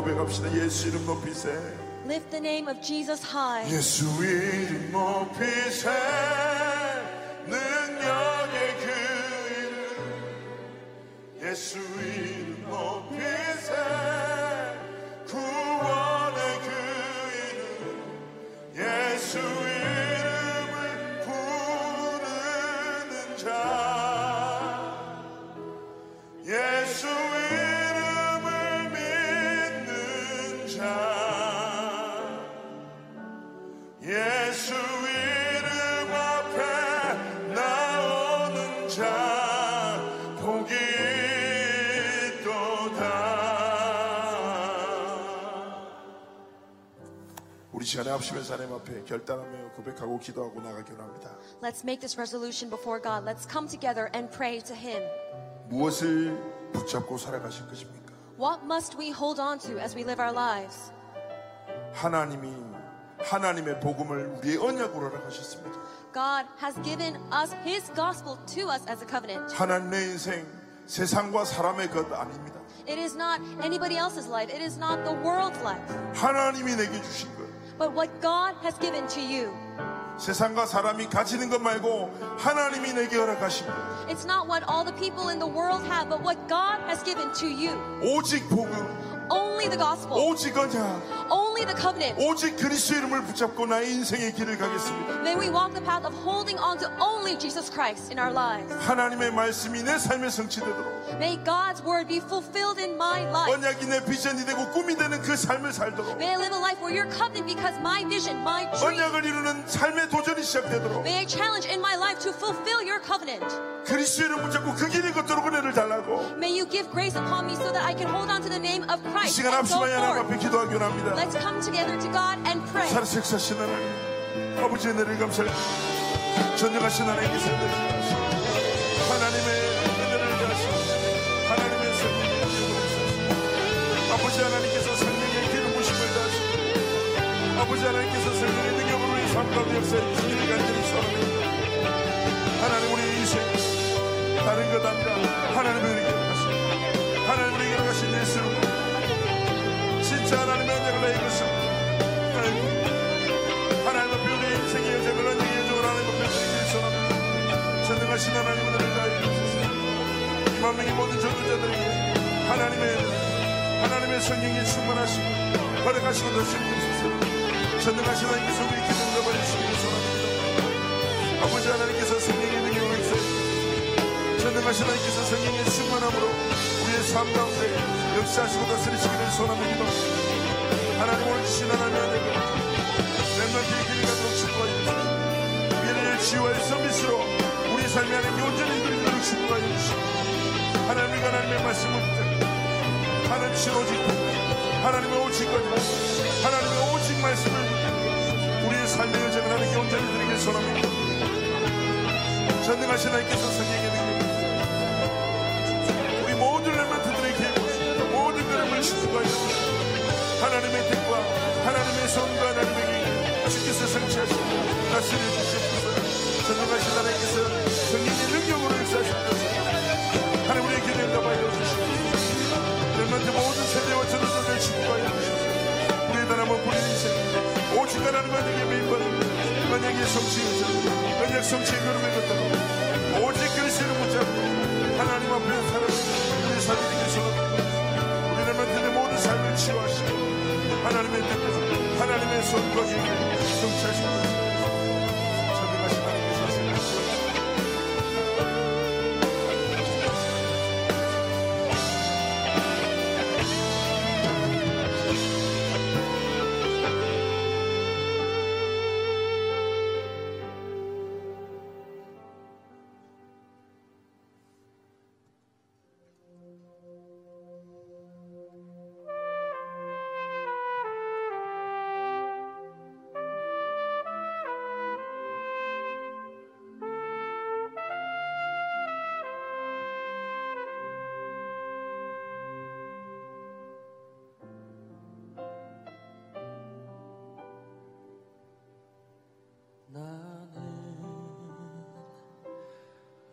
고백합시다. 예수 이름 높이세. Lift the name of Jesus high. 예수 이름 높이세. 능력의 그 이름. 예수 이름 시간에 합심해서 하나님 앞에 결단하며 고백하고 기도하고 나가기 원합니다 Let's make this resolution before God. Let's come together and pray to Him. 무엇을 붙잡고 살아가실 것입니까? What must we hold on to as we live our lives? 하나님이 하나님의 복음을 우리의 언약으로 허락하셨습니다 God has given us His gospel to us as a covenant. 하나님 내 인생 세상과 사람의 것 아닙니다 It is not anybody else's life. It is not the world's life. 하나님이 내게 주신 것 But what God has given to you. 세상과 사람이 가지는 것 말고 하나님이 내게 허락하신 것 It's not what all the people in the world have, but what God has given to you. 오직 복음 Only the gospel. 오직 언약 Only the covenant. 오직 그리스도 이름을 붙잡고 나의 인생의 길을 가겠습니다 May we walk the path of holding on to only Jesus Christ in our lives. 하나님의 말씀이 내 삶에 성취되도록 May God's word be fulfilled in my life. 언약이 내 비전이 되고 꿈이 되는 그 삶을 살도록 May I live a life where you're covenant because my vision, my dream. 언약을 이루는 삶의 도전이 시작되도록 May I challenge in my life to fulfill your covenant. 그리스도 이름 붙잡고 그 길을 걷도록 은혜를 달라고 May you give grace upon me so that I can hold on to the name of 이 Christ 시간 합심하여 하나님. 앞에 기도하기 원합니다. Let's come together to God and pray. 살아색사신 하나님 아버지의 은혜를 감사합니다. 전능하신 하나님께서 인도하시고 하나님의 은혜를 다하시고 하나님의 성령의 능력을 주셔서 아버지 하나님께서 성령의 기름 부심을 다하시고 아버지 하나님께서 성령의 능력으로 우리 삶 가운데 역사해 주시기를 간절히 소원합니다. 하나님 우리 인생 다른 것 아니라 하나님의 은혜를 가신 예수 진짜 하나님의 은혜를 내 이것을 하나님 앞에 우리 인생의 여정을 언제의 여정을 하나님 앞에 드리기를 소원합니다. 전능하신 하나님 은혜를 다해 주소서 이 만 명의 모든 전도자들에게 하나님의 은혜 성령이 충만하시고 허락하시고 더시는 주소서 전능하신 하나님께서 우리 기도를 넘어주시기를 소원합니다. 아버지 하나님께서 성령의 능력을 주세요. 전능하신 하나님께서 성령의 충만함으로 우리의 삶 가운데 역사하시고 다스리시기를 소원합니다 하나님 오늘 주신 하나님의 은혜가 렘넌트의 길을 가도록 축복하여 미래를 치유하여 서비스로 우리 삶의 하나님 온전히 이끌도록 축복하여 주시고 하나님과 하나님의 말씀을 하나님 신 오직 하나님의 오직까지 하나님의 오직 말씀을 우리의 삶의 여정을 하나님께 온전히 드리길 소원합니다. 전능하신 하나님께서 성령 축복하여 주시고 하나님의 뜻과 하나님의 손과 하나님의 길 주께서 성취하시고 다스려 주시옵소서. 전능하신 하나님께서 성령의 능력으로 역사하시옵소서. 하나님 우리의 기도에 응답하여 주시옵소서. 렘넌트 모든 세대와 전도자들 축복하여 주시옵소서. 우리의 단함은 불의 인생 오직 하나님과 내게 매입받는 언약의 성취의 전 언약 성취의 걸음을 걷다가 오직 그리스도를 붙잡고 하나님 앞에 살아가는 우리의 삶이 되길 삶을 치유하시고 하나님의 뜻과 하나님의 손과 힘을 성취하시옵소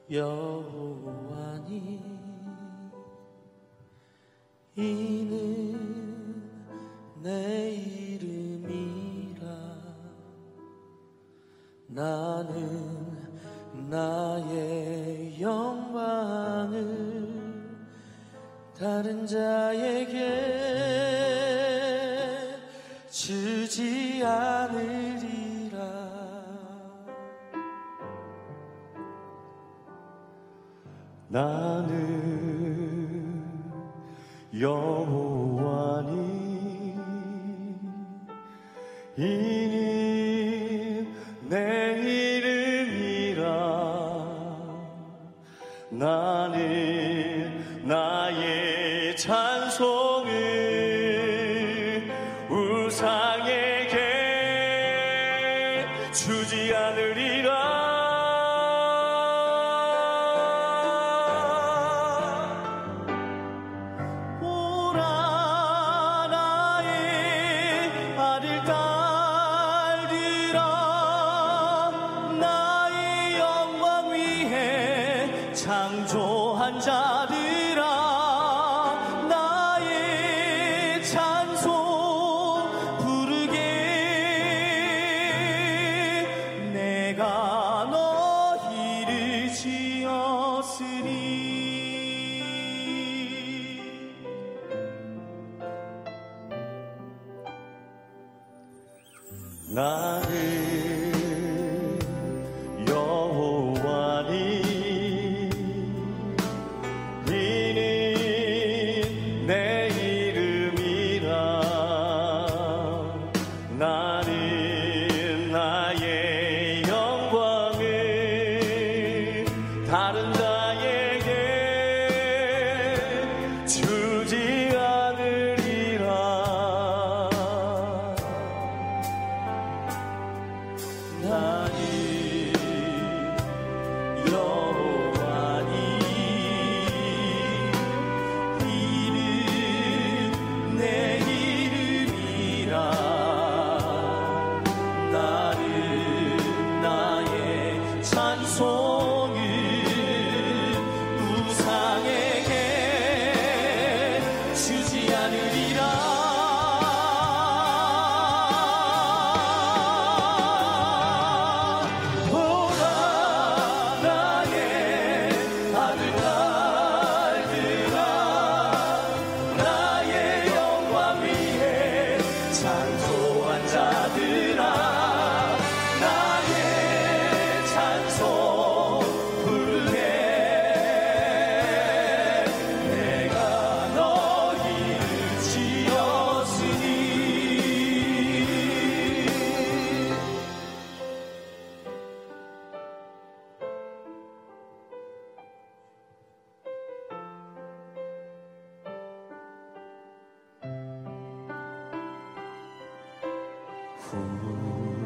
여호와니 이는 오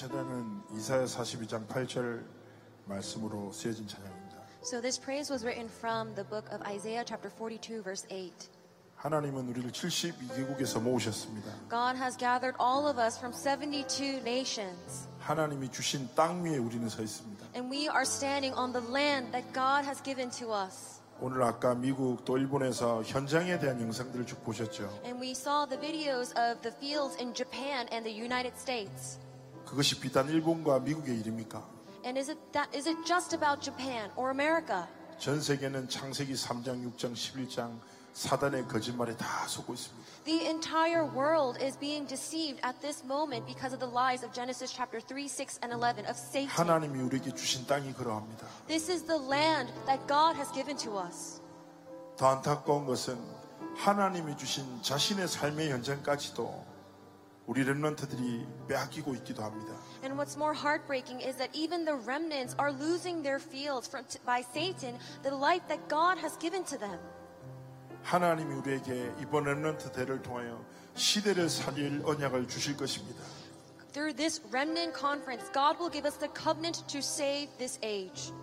찬양은 이사야 42장 8절 말씀으로 쓰여진 찬양입니다. So this praise was written from the book of Isaiah chapter 42 verse 8. 하나님은 우리를 72개국에서 모으셨습니다. God has gathered all of us from 72 nations 하나님이 주신 땅 위에 우리는 서 있습니다. and we are standing on the land that God has given to us. 오늘 아까 미국 또 일본에서 현장에 대한 영상들을 쭉 보셨죠. And we saw the videos of the fields in Japan and the United States. 그것이 비단 일본과 미국의 일입니까? And is it that is it just about Japan or America? 전 세계는 창세기 3장, 6장, 11장 사단의 거짓말에 다 속고 있습니다. The entire world is being deceived at this moment because of the lies of Genesis chapter 3, 6, and 11 of Satan. 하나님이 우리에게 주신 땅이 그러합니다. This is the land that God has given to us. 더 안타까운 것은 하나님이 주신 자신의 삶의 현장까지도 우리 렘런트들이 빼앗기고 있기도 합니다. And what's more heartbreaking is that even the remnants are losing their fields from, by Satan, the life that God has given to them. 하나님이 우리에게 이번 렘런트 대를 통하여 시대를 살릴 언약을 주실 것입니다. Through this remnant conference, God will give us the covenant to save this age.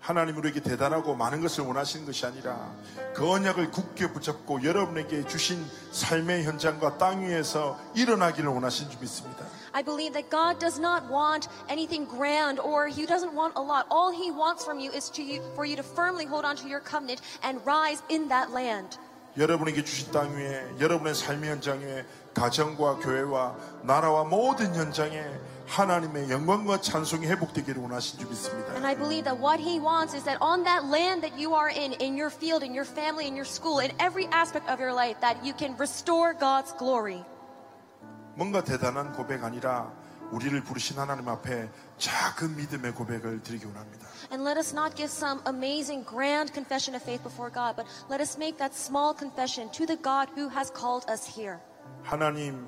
하나님 우리에게 대단하고 많은 것을 원하시는 것이 아니라 그 언약을 굳게 붙잡고 여러분에게 주신 삶의 현장과 땅 위에서 일어나기를 원하시는 줄 믿습니다. I believe that God does not want anything grand or He doesn't want a lot. All He wants from you is to you, for you to firmly hold on to your covenant and rise in that land. 여러분에게 주신 땅 위에 여러분의 삶의 현장에 가정과 교회와 나라와 모든 현장에 하나님의 영광과 찬송이 회복되기를 원하신 줄 믿습니다. And I believe that what He wants is that on that land that you are in, in your field, in your family, in your school, in every aspect of your life, that you can restore God's glory. 뭔가 대단한 고백 아니라 우리를 부르신 하나님 앞에 작은 믿음의 고백을 드리기 원합니다. And let us not give some amazing grand confession of faith before God, but let us make that small confession to the God who has called us here. 하나님,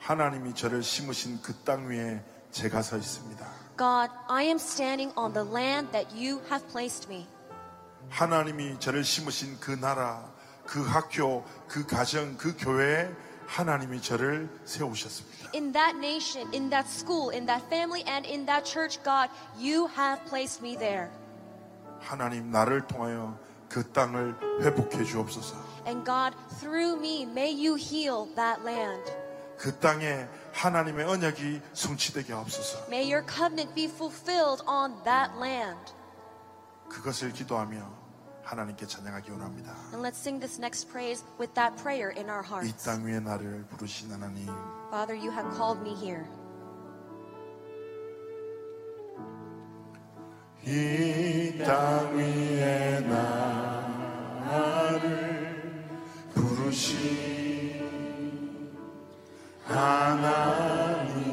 하나님이 저를 심으신 그 땅 위에 제가 서 있습니다. God, I am standing on the land that you have placed me. 하나님이 저를 심으신 그 나라, 그 학교, 그 가정, 그 교회에 하나님이 저를 세우셨습니다. In that nation, in that school, in that family, and in that church, God, you have placed me there. 하나님 나를 통하여 그 땅을 회복해 주옵소서. And God, through me, may you heal that land. 그 땅에 하나님의 언약이 성취되게 하옵소서. May your covenant be fulfilled on that land. 그것을 기도하며 하나님께 찬양하기 원합니다. And let's sing this next praise with that prayer in our hearts. 이 땅 위에 나를 부르신 하나님. Father, you have called me here. 이 땅 위에 나를 부르신 하나님.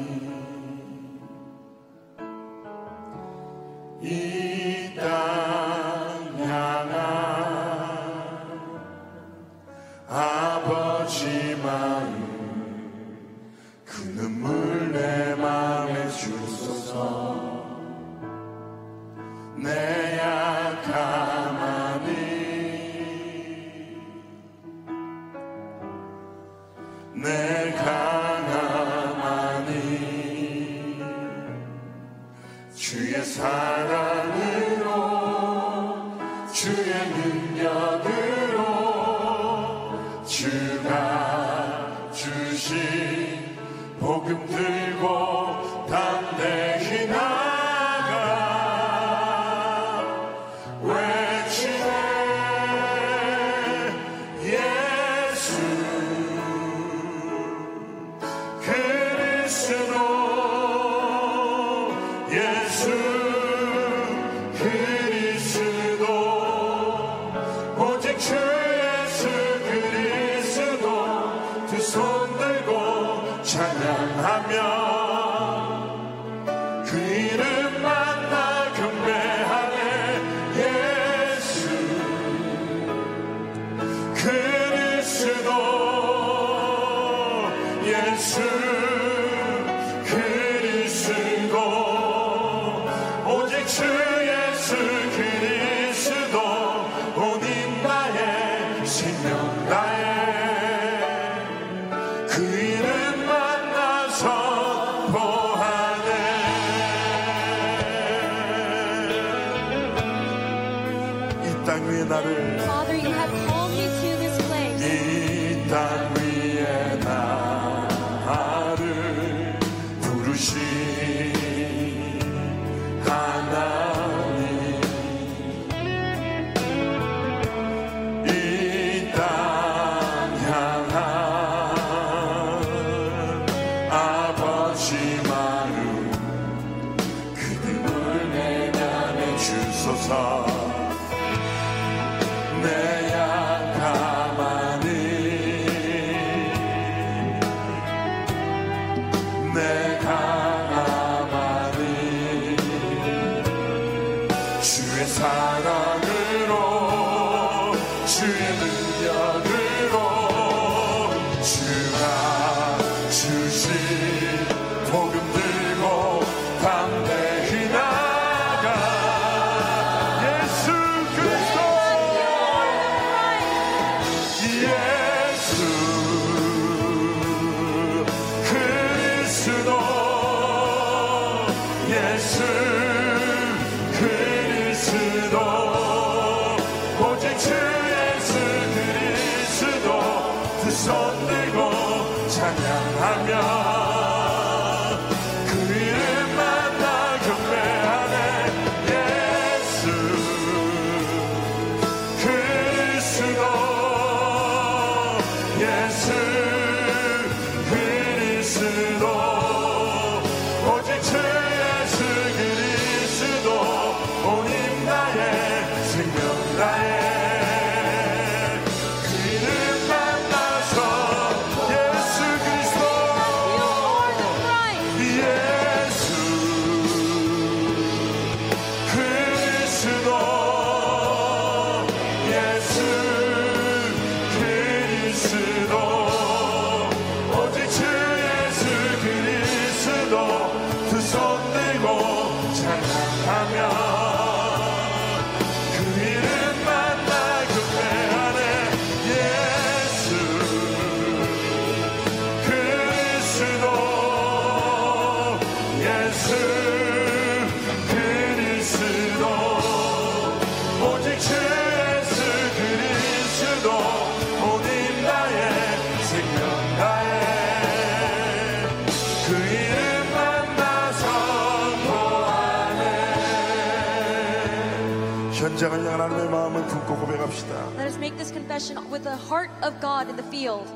with the heart of God in the field.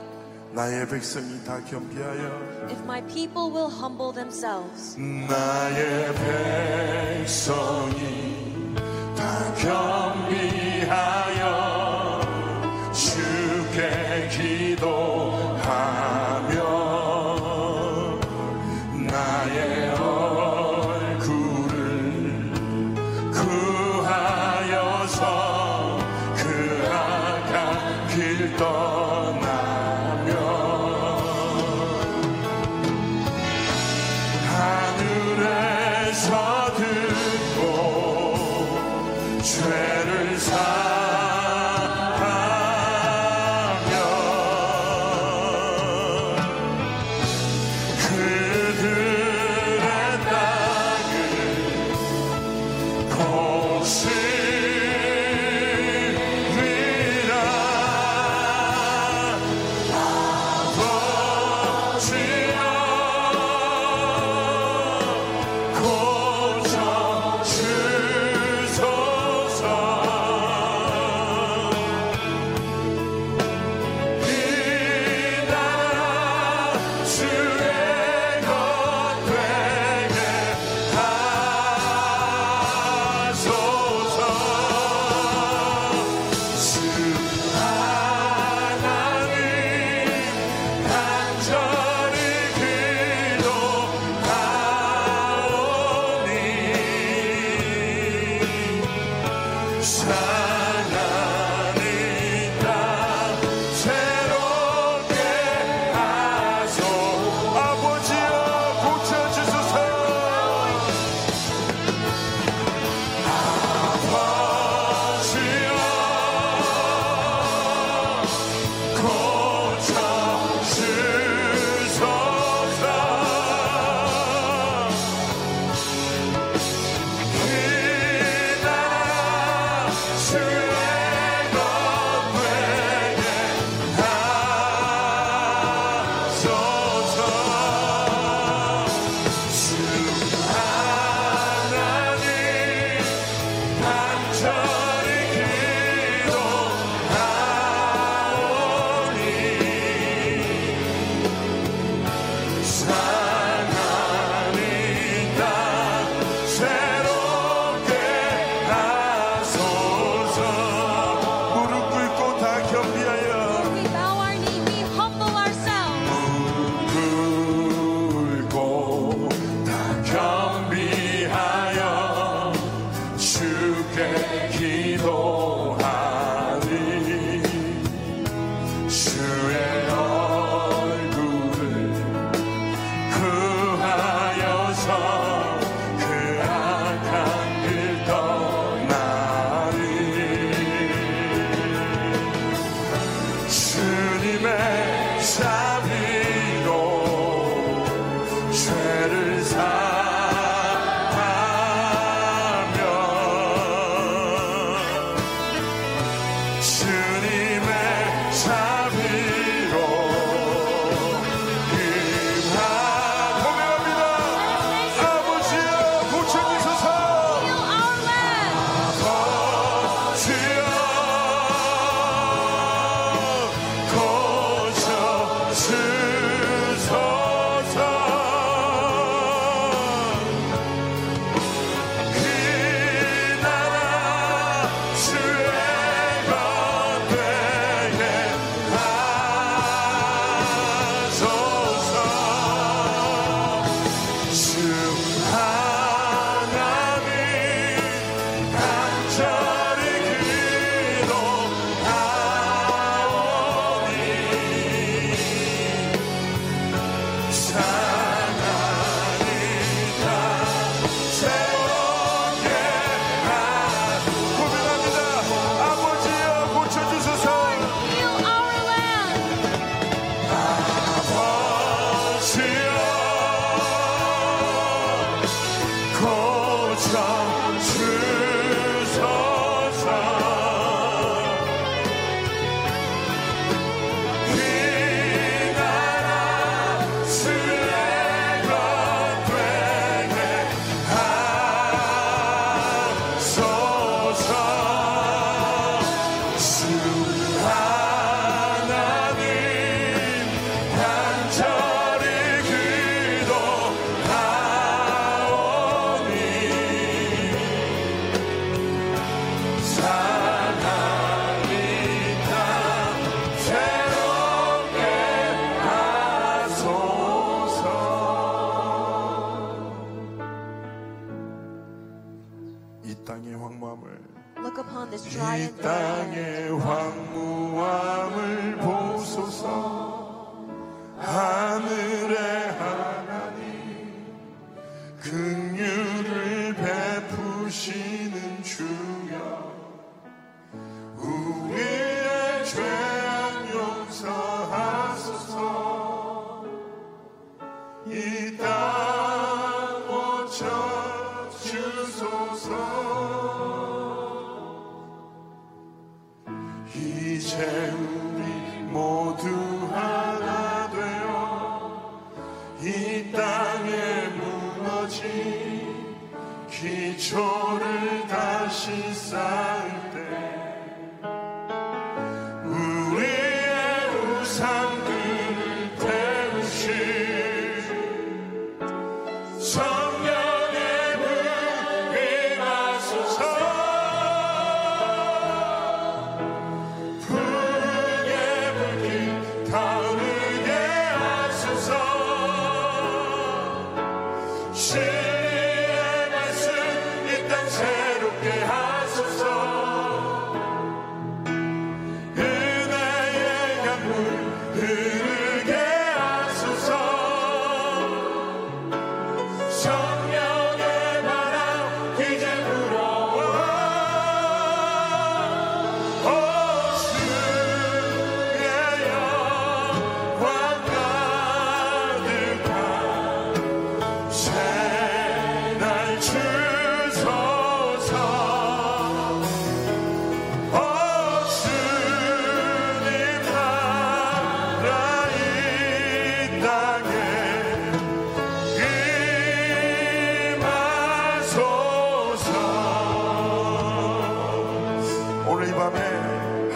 If my people will humble themselves. 나의 백성이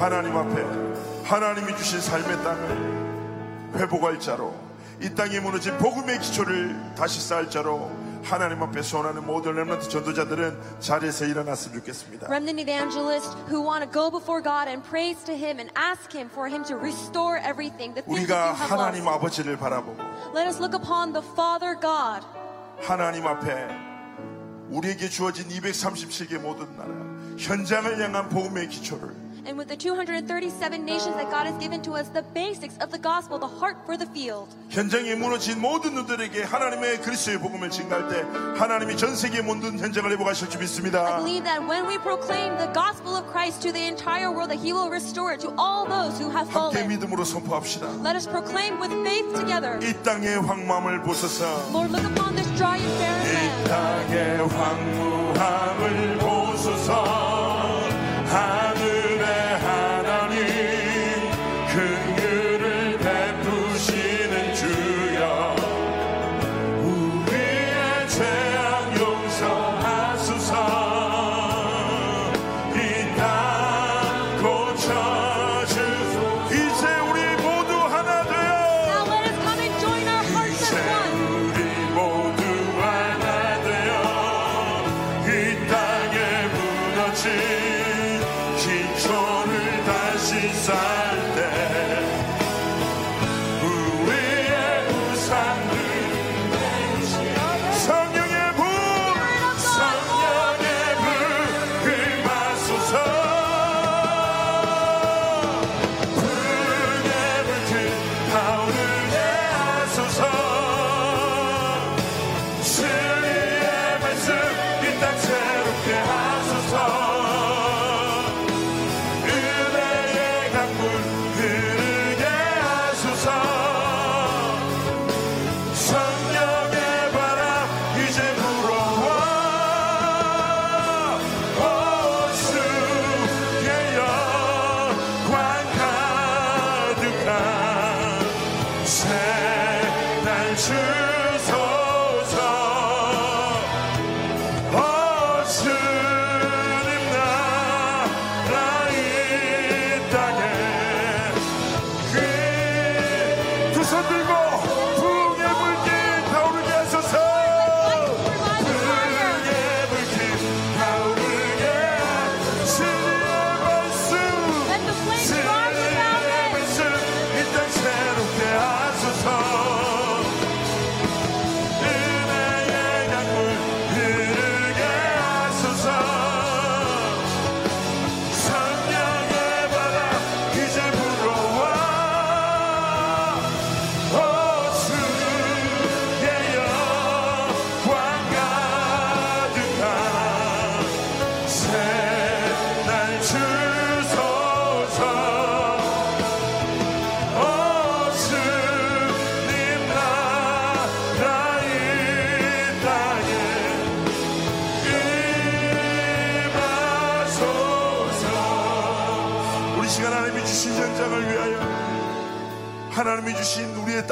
하나님 앞에 하나님이 주신 삶의 땅을 회복할 자로 이 땅에 무너진 복음의 기초를 다시 쌓을 자로 하나님 앞에 소원하는 모든 렘넌트 전도자들은 자리에서 일어났으면 좋겠습니다 Remnant evangelists who want to go before God and praise to Him and ask Him for Him to restore everything, the things that 우리가 you have 하나님 lost. 아버지를 바라보고 Let us look upon the Father God. 하나님 앞에 우리에게 주어진 237개 모든 나라 현장을 향한 복음의 기초를 And with the 237 nations that God has given to us, the basics of the gospel, the heart for the field. 현장에 무너진 모든 누들에게 하나님의 그리스도의 복음을 증가할 때 하나님이 전 세계 모든 현장을 회복하실 줄 I 믿습니다. believe that when we proclaim the gospel of Christ to the entire world, that He will restore it to all those who have 함께 fallen. 믿음으로 선포합시다. Let us proclaim with faith together. 이 땅의 황망을 보소서. Lord, look upon this dry and barren land. 이 땅의 황무함을 보소서. 하늘의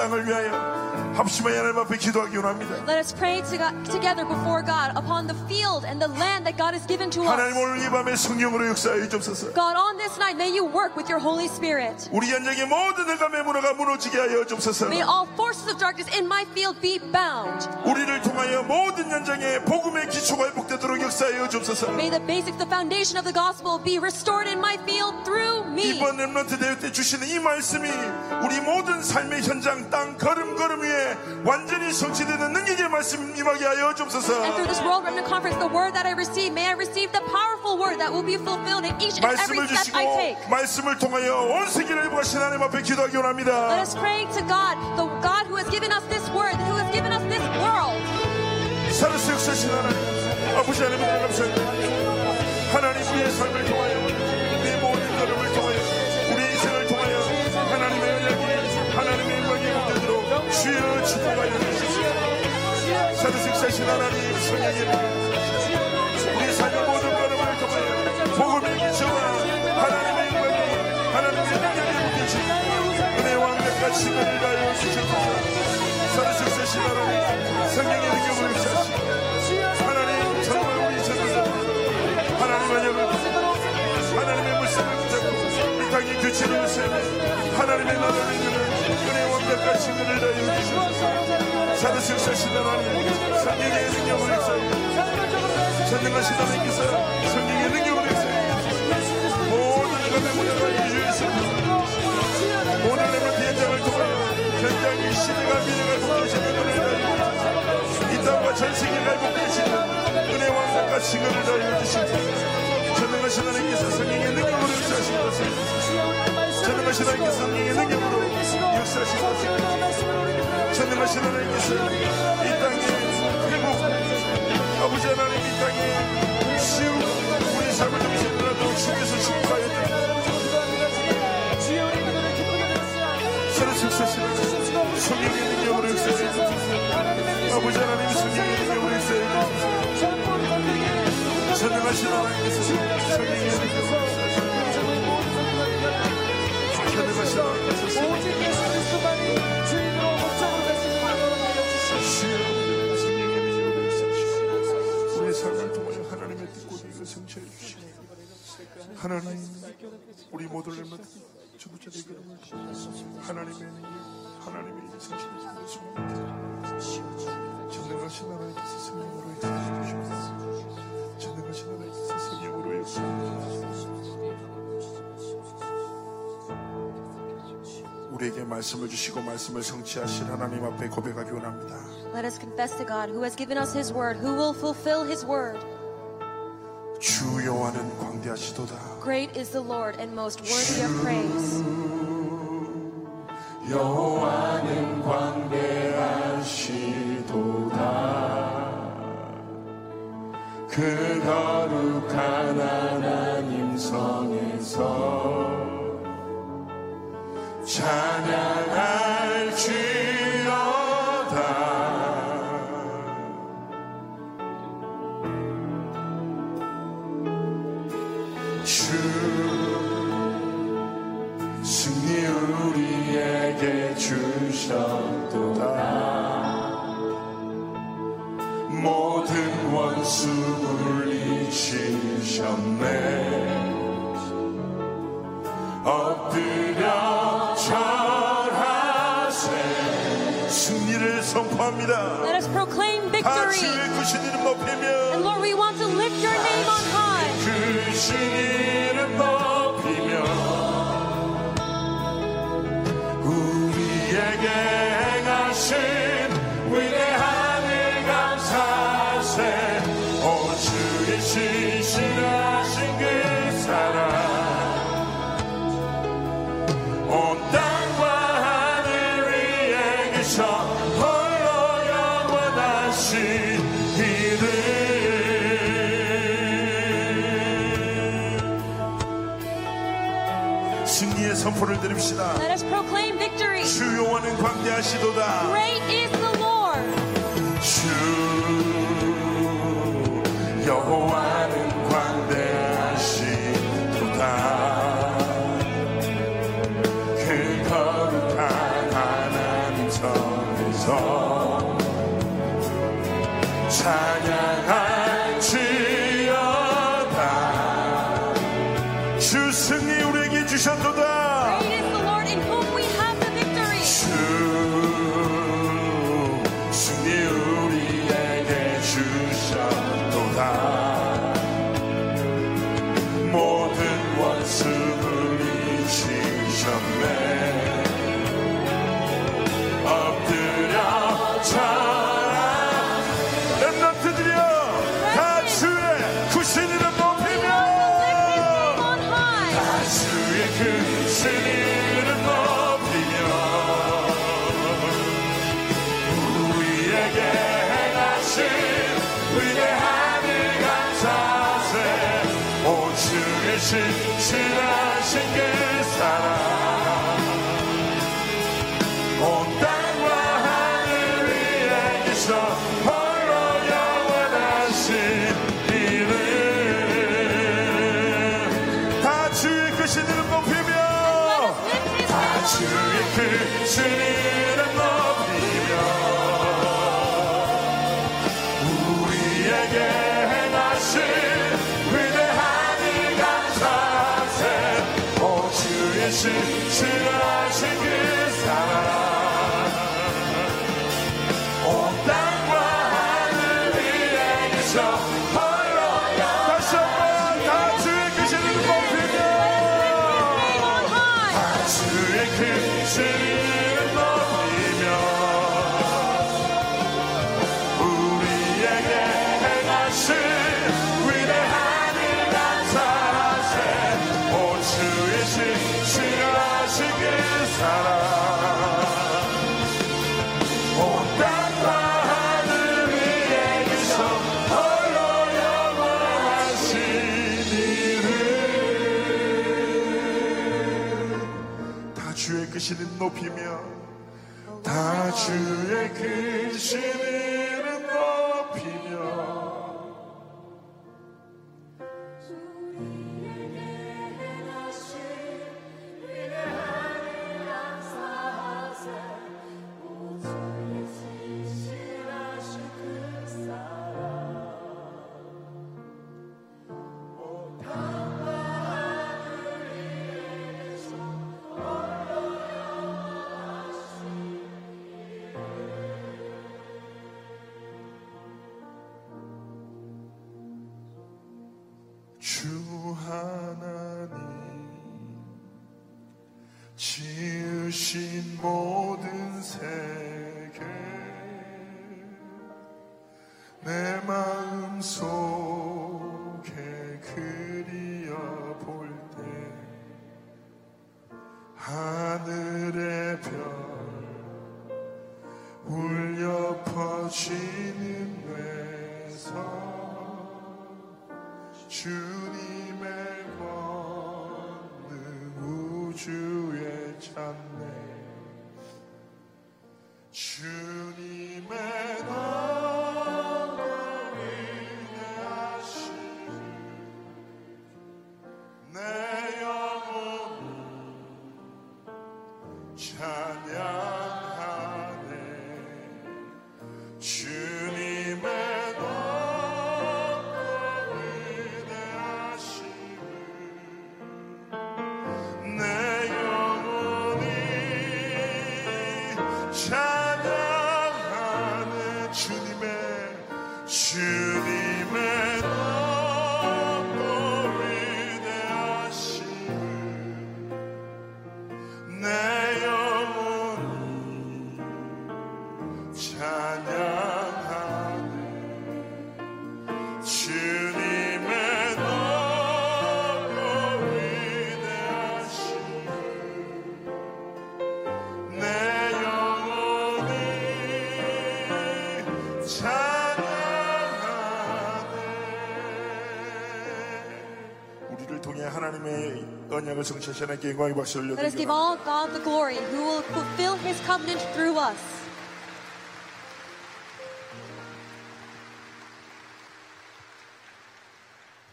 주신 우리의 땅을 위하여 합 심하여 하나님 앞에 기도하기 원합니다. Let us pray to God, together before God upon the field and the land that God has given to 하나님 us. 오늘 이 밤에 성령으로 역사하여 주옵소서. God, on this night, may you work with your Holy Spirit. 우리 현장의 모든 내감의 문화가 무너지게 하여 주옵소서. May all forces of darkness in my field be bound. 우리를 통하여 모든 현장에 복음의 기초가 회복되도록 역사하여 주옵소서. May the basics, the foundation of the gospel be restored in my field through me. 이번 렘넌트 대회 때 주시는 이 말씀이 우리 모든 삶의 현장 땅 걸음걸음 위에 완전히 성취되는 능력의 말씀 임하게 하여 주옵소서. And through this World Remnant Conference, the word that I receive, may I receive the powerful word that will be fulfilled in each and every 말씀을 step 주시고 I take. 말씀을 통하여 온 세계를 회복하신 하나님 앞에 기도하기 Let 원합니다. us pray to God, the God who has given us this word, who has given us this world. 살아서 역사하신 하나님 아버지 하나님 감사합니다. 하나님 우리의 삶을 통하여 축복하여 주시옵소서. 역사하신 하나님 성령의 우리 삶의 모든 걸음을 통하여 복음의 기초와 하나님의 영광이 하나님의 능력이 되시 은혜와 강력한 시간을 다하여 주시옵소서. 역사하신 하나님 성령의 능력을 역사하시고 하나님 정말 우리 전도자 하나님 안녕을 하나님의 물성을 붙잡고 이 땅의 교체를 세우며 하나님의 나라를 이루는 강력한 시간을 다하여 주시옵소서. 살아서 역사하신 하나님 성령의 능력을 역사하여 전능하신 하나님께서 성령의 능력을 역사하여 모든 감의 문화가 유주해서 오늘 내가 비행장을 통하여 현장의 시대가 미래가 복되시는 은혜를 다하여 이 땅과 전 세계가 복되시는 은혜와 강력한 시간을 다하여 주시옵소서 전능하신 하나님께서 성령의 능력으로 역사하신 것을 전능하신 하나님께서 성령의 능력으 로 역사하신 것을 전능하신 하나님께서 이 땅에 회복 아버지 하나님 이 땅에 시우 우리 삶을 통해서라도 주께서 축복하여 서로 축사시는 성령의 능력으로 역사해 아버지 하나님 성령의 능력으로 역사해 전능하신 하나님께서 성령의 능력으로 역사해 전능하신 하나님 하나님 우리 모두를 되기를 하나님의 하나님의 성취해 주시고 전능하신 하나님께서 성령으로 역사해 주시옵소서 전능하신 하나님께서 성령으로 역사해 주시옵소서 우리에게 말씀을 주시고 말씀을 성취하실 하나님 앞에 고백하기 원합니다. Let us confess to God, who has given us His word, who will fulfill His word. 주 여호와는 광대하시도다. Great is the Lord and most worthy of praise. 여호와는 광대하시도다 그 거룩한 하나님 성에서 찬양할지 주셨도다 모든 원수 물리치셨네 엎드려 절하세 승리를 선포합니다. Let us proclaim 다 victory. 주의 구신 이름 And 높이며 Lord, we want to lift your name on high. 그신 이 승리의 선포를 드립시다. Let us proclaim victory. 주 여호와는 광대하시도다. Great is the Lord. 주 여호와 about. 성취하신 하나님께 영광의 박수 올려드리겠습니다. Let us give all God the glory who will fulfill his covenant through us.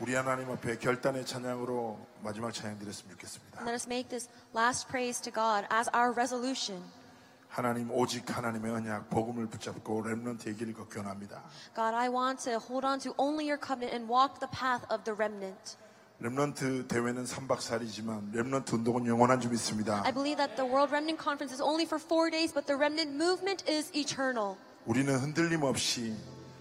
우리 하나님 앞에 결단의 찬양으로 마지막 찬양 드렸으면 좋겠습니다. Let us make this last praise to God as our resolution. 하나님 오직 하나님의 언약 복음을 붙잡고 렘넌트의 길을 걷기 원합니다. God, I want to hold on to only your covenant and walk the path of the remnant. 렘넌트 대회는 3박 4일이지만 렘넌트 운동은 영원한 줄 믿습니다. I believe that the World Remnant Conference is only for four days, but the Remnant movement is eternal. 우리는 흔들림 없이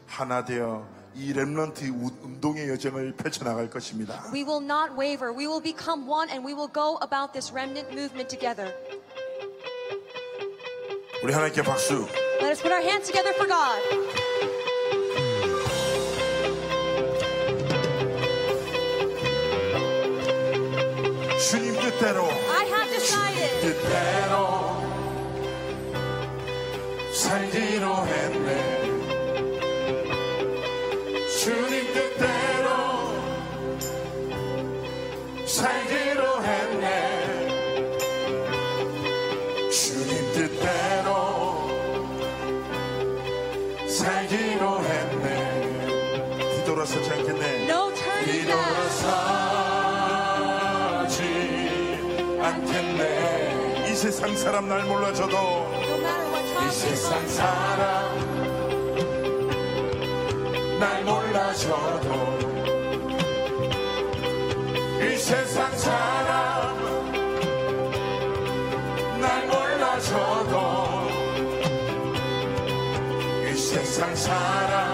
하나 되어 이 렘넌트 운동의 여정을 펼쳐나갈 것입니다. We will not waver. We will become one, and we will go about this Remnant movement together. 우리 하나님께 박수. Let us put our hands together for God. that. I have decided. She did that it 세상 사람 날 몰라줘도 이 세상 사람 날 몰라줘도 이 세상 사람 날 몰라줘도 이 세상 사람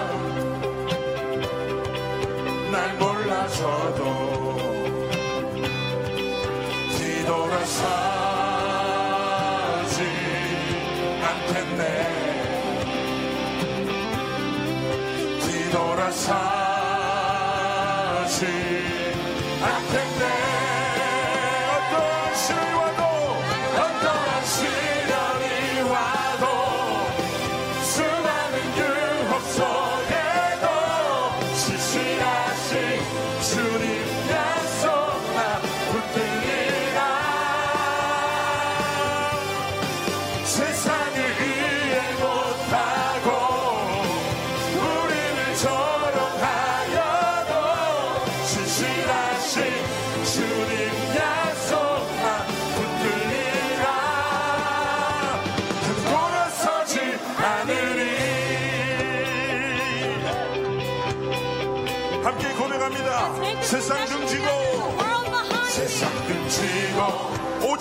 see.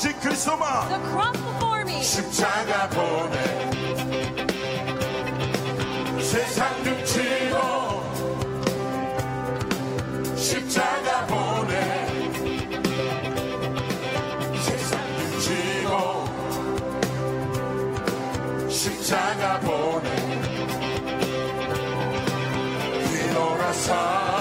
오직 그리스도만 십자가 보내 세상 등치고 십자가 보내 세상 등치고 십자가 보내 뒤돌아서